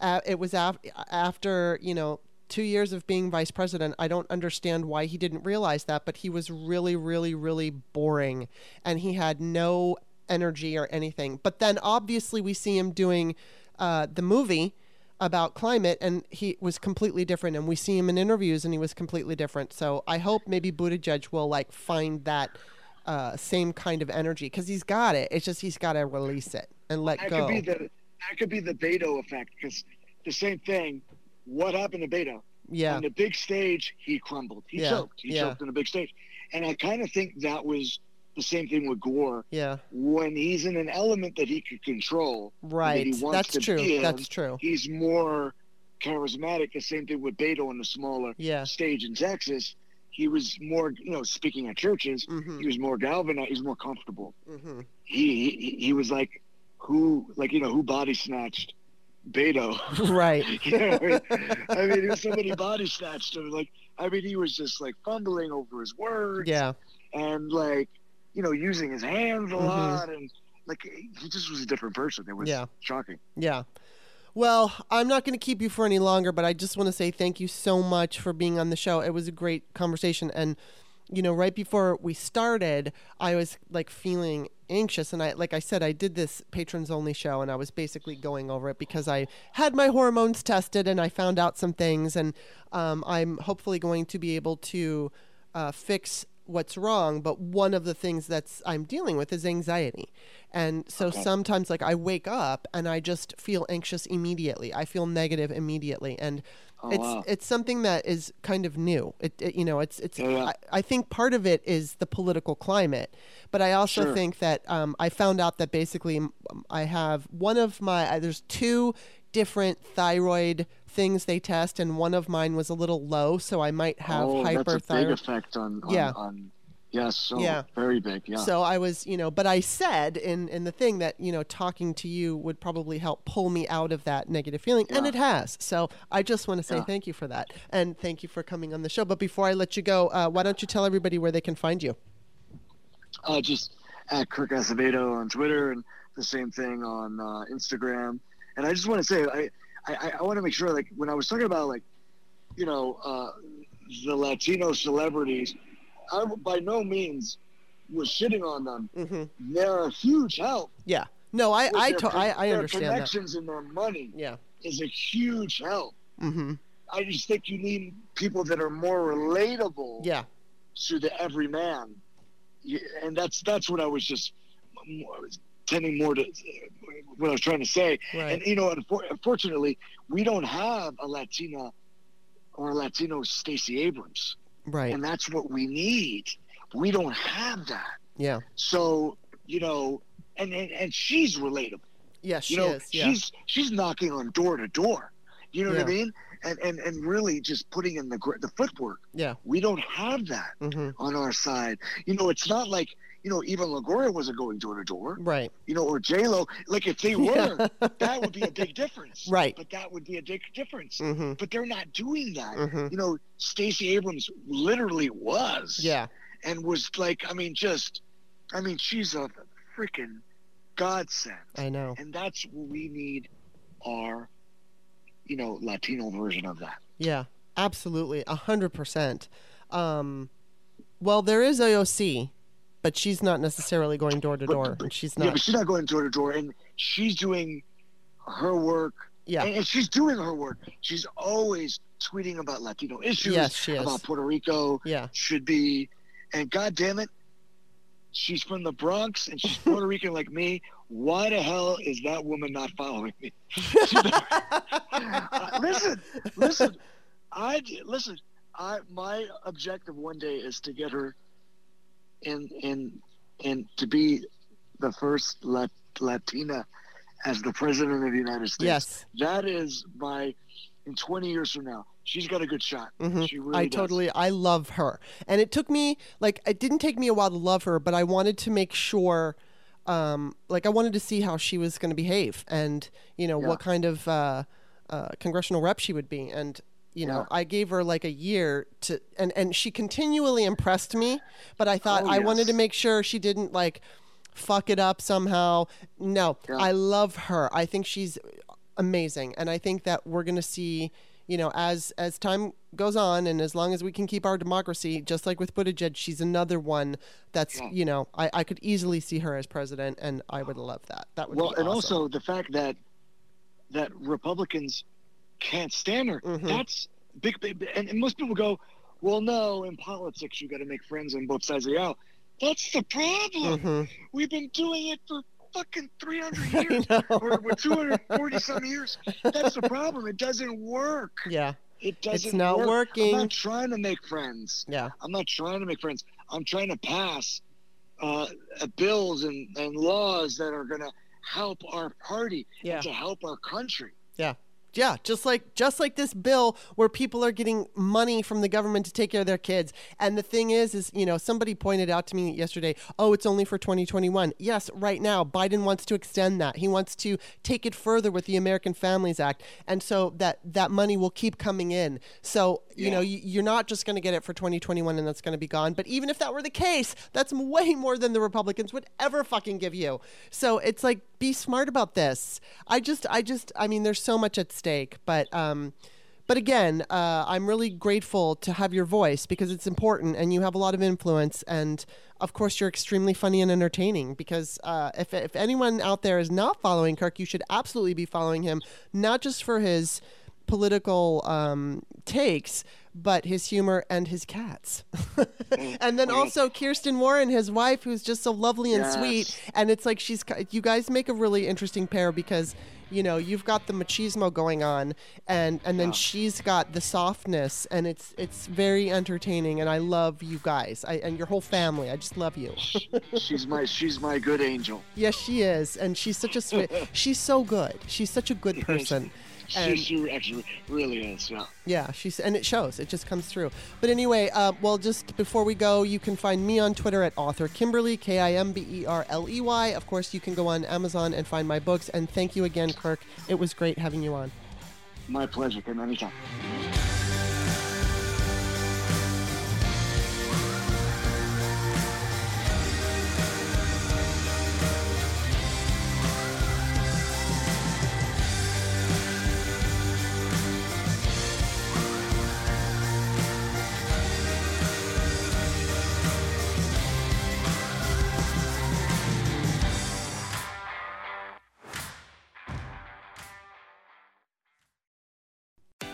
Speaker 1: Uh, it was af- after, you know, two years of being vice president. I don't understand why he didn't realize that, but he was really, really, really boring. And he had no energy or anything. But then obviously we see him doing uh, the movie about climate and he was completely different and we see him in interviews and he was completely different so i hope maybe Buttigieg will like find that uh, same kind of energy because he's got it it's just he's got to release it and let
Speaker 2: that
Speaker 1: go
Speaker 2: could be the that could be the Beto effect because the same thing. What happened to Beto
Speaker 1: yeah
Speaker 2: on the big stage? He crumbled. He
Speaker 1: Yeah,
Speaker 2: choked. He
Speaker 1: yeah.
Speaker 2: choked on the big stage, and I kind of think that was the same thing with Gore.
Speaker 1: yeah
Speaker 2: When he's in an element that he could control, that
Speaker 1: right
Speaker 2: wants
Speaker 1: that's true
Speaker 2: in,
Speaker 1: that's true
Speaker 2: He's more charismatic. The same thing with Beto on the smaller
Speaker 1: yeah
Speaker 2: stage in Texas. He was more, you know, speaking at churches.
Speaker 1: mm-hmm,
Speaker 2: He was more galvanized. He's more comfortable.
Speaker 1: mm-hmm.
Speaker 2: He, he he was like, who like you know who body snatched Beto.
Speaker 1: right
Speaker 2: You know, I mean, I mean, if somebody body snatched him, like, I mean, he was just like fumbling over his words,
Speaker 1: yeah
Speaker 2: and like, you know, using his hands a
Speaker 1: Mhm.
Speaker 2: lot, and like, he just was a different person. It was
Speaker 1: Yeah.
Speaker 2: shocking.
Speaker 1: Yeah. Well, I'm not going to keep you for any longer, but I just want to say thank you so much for being on the show. It was a great conversation. And, you know, right before we started, I was like feeling anxious. And I, like I said, I did this patrons only show and I was basically going over it because I had my hormones tested and I found out some things. And um, I'm hopefully going to be able to uh, fix what's wrong but one of the things that's i'm dealing with is anxiety and so sometimes like i wake up and i just feel anxious immediately i feel negative immediately and
Speaker 2: Oh,
Speaker 1: it's
Speaker 2: wow.
Speaker 1: it's something that is kind of new it, it you know it's it's
Speaker 2: Yeah, yeah.
Speaker 1: I, I think part of it is the political climate but i also
Speaker 2: Sure.
Speaker 1: think that um, i found out that basically i have one of my there's two different thyroid things they test and one of mine was a little low so i might have
Speaker 2: oh, that's a big effect on, on,
Speaker 1: Yeah.
Speaker 2: on yes, so
Speaker 1: Yeah.
Speaker 2: very big, yeah.
Speaker 1: So I was, you know, but I said in in the thing that you know talking to you would probably help pull me out of that negative feeling, and it has. So I just want to say
Speaker 2: Yeah.
Speaker 1: thank you for that, and thank you for coming on the show. But before I let you go, uh, why don't you tell everybody where they can find you?
Speaker 2: uh, just at Kirk Acevedo on Twitter and the same thing on uh, Instagram. And I just want to say, I, I, I want to make sure, like, when I was talking about, like, you know, uh, the Latino celebrities, I by no means was shitting on them.
Speaker 1: hmm
Speaker 2: They're a huge help.
Speaker 1: Yeah. No, I I,
Speaker 2: their
Speaker 1: to- I I
Speaker 2: their
Speaker 1: understand that.
Speaker 2: connections and their money
Speaker 1: Yeah.
Speaker 2: is a huge help.
Speaker 1: Mm-hmm.
Speaker 2: I just think you need people that are more relatable
Speaker 1: Yeah.
Speaker 2: to the everyman, and that's that's what I was just tending more to what I was trying to say.
Speaker 1: Right.
Speaker 2: And you know, unfortunately, we don't have a Latina or a Latino Stacey Abrams,
Speaker 1: Right.
Speaker 2: and that's what we need. We don't have that.
Speaker 1: Yeah.
Speaker 2: So you know, and and, and she's relatable.
Speaker 1: Yes, she
Speaker 2: You know,
Speaker 1: is. Yeah.
Speaker 2: she's she's knocking on door to door. You know what I mean? And and and really just putting in the the footwork.
Speaker 1: yeah.
Speaker 2: We don't have that
Speaker 1: hmm
Speaker 2: on our side. You know, it's not like you know even Longoria wasn't going door to door.
Speaker 1: Right.
Speaker 2: You know, or J Lo. Like if they were, that would be a big difference.
Speaker 1: Right.
Speaker 2: But that would be a big difference.
Speaker 1: hmm
Speaker 2: But they're not doing that.
Speaker 1: hmm
Speaker 2: You know, Stacey Abrams literally was.
Speaker 1: Yeah.
Speaker 2: And was like, I mean, just, I mean, she's a freaking godsend.
Speaker 1: I know.
Speaker 2: And that's what we need our, you know, Latino version of that.
Speaker 1: Yeah. Absolutely. A hundred percent. Um, well, there is AOC, but she's not necessarily going door to door, she's
Speaker 2: Yeah,
Speaker 1: not.
Speaker 2: but she's not going door to door, and she's doing her work.
Speaker 1: Yeah.
Speaker 2: And, and she's doing her work. She's always tweeting about Latino issues,
Speaker 1: Yes, she is.
Speaker 2: about Puerto Rico
Speaker 1: Yeah.
Speaker 2: should be, and God damn it, she's from the Bronx and she's Puerto Rican like me. Why the hell is that woman not following me? Uh, listen, listen, I listen. I my objective one day is to get her in in in to be the first Lat- Latina as the president of the United States.
Speaker 1: Yes.
Speaker 2: that is my in 20 years from now. She's got a good shot.
Speaker 1: Mhm.
Speaker 2: She really
Speaker 1: I
Speaker 2: does.
Speaker 1: totally I love her. And it took me like it didn't take me a while to love her, but I wanted to make sure um like I wanted to see how she was going to behave and you know
Speaker 2: Yeah.
Speaker 1: what kind of uh uh congressional rep she would be and you know,
Speaker 2: Yeah.
Speaker 1: I gave her like a year to and and she continually impressed me, but I thought
Speaker 2: Oh,
Speaker 1: I wanted to make sure she didn't like fuck it up somehow. No,
Speaker 2: Yeah.
Speaker 1: I love her. I think she's amazing and i think that we're going to see you know as as time goes on and as long as we can keep our democracy just like with Buttigieg she's another one that's
Speaker 2: Yeah.
Speaker 1: you know I, I could easily see her as president and i would love that that would
Speaker 2: well,
Speaker 1: be
Speaker 2: and
Speaker 1: awesome.
Speaker 2: also the fact that that Republicans can't stand her.
Speaker 1: Mhm.
Speaker 2: That's big, big. And, and most people go, "Well, no, in politics you got to make friends on both sides of the aisle." That's the problem.
Speaker 1: Mhm.
Speaker 2: We've been doing it for fucking 300 years or, or 240 some years. That's the problem. It doesn't work.
Speaker 1: yeah
Speaker 2: It doesn't.
Speaker 1: It's not
Speaker 2: work.
Speaker 1: working.
Speaker 2: I'm not trying to make friends.
Speaker 1: yeah
Speaker 2: I'm not trying to make friends. I'm trying to pass uh, uh, bills and, and laws that are going to help our party
Speaker 1: Yeah.
Speaker 2: and to help our country.
Speaker 1: yeah yeah just like just like this bill where people are getting money from the government to take care of their kids. And the thing is is you know somebody pointed out to me yesterday oh it's only for 2021 yes right now biden wants to extend that. He wants to take it further with the american families act. And so that that money will keep coming in. So you know
Speaker 2: Yeah.
Speaker 1: you, you're not just going to get it for 2021 and that's going to be gone. But even if that were the case that's way more than the republicans would ever fucking give you. So it's like be smart about this. I just i just i mean there's so much at stake but um but again uh, i'm really grateful to have your voice because it's important and you have a lot of influence and of course you're extremely funny and entertaining because uh, if, if anyone out there is not following kirk you should absolutely be following him not just for his political um, takes, but his humor and his cats. and then also Kirsten Warren, his wife, who's just so lovely and
Speaker 2: Yes.
Speaker 1: sweet. And it's like she's, you guys make a really interesting pair because. You know, you've got the machismo going on, and and then she's got the softness, and it's it's very entertaining, and I love you guys, I, and your whole family. I just love you.
Speaker 2: she's my she's my good angel.
Speaker 1: yes, she is, and she's such a sweet. she's so good. She's such a good person.
Speaker 2: She, she actually really is. Yeah.
Speaker 1: Yeah, she's and it shows. It just comes through. But anyway, uh, well, just before we go, you can find me on Twitter at author Kimberly K I M B E R L E Y. Of course, you can go on Amazon and find my books. And thank you again, Kirk. It was great having you on.
Speaker 2: My pleasure. Come anytime.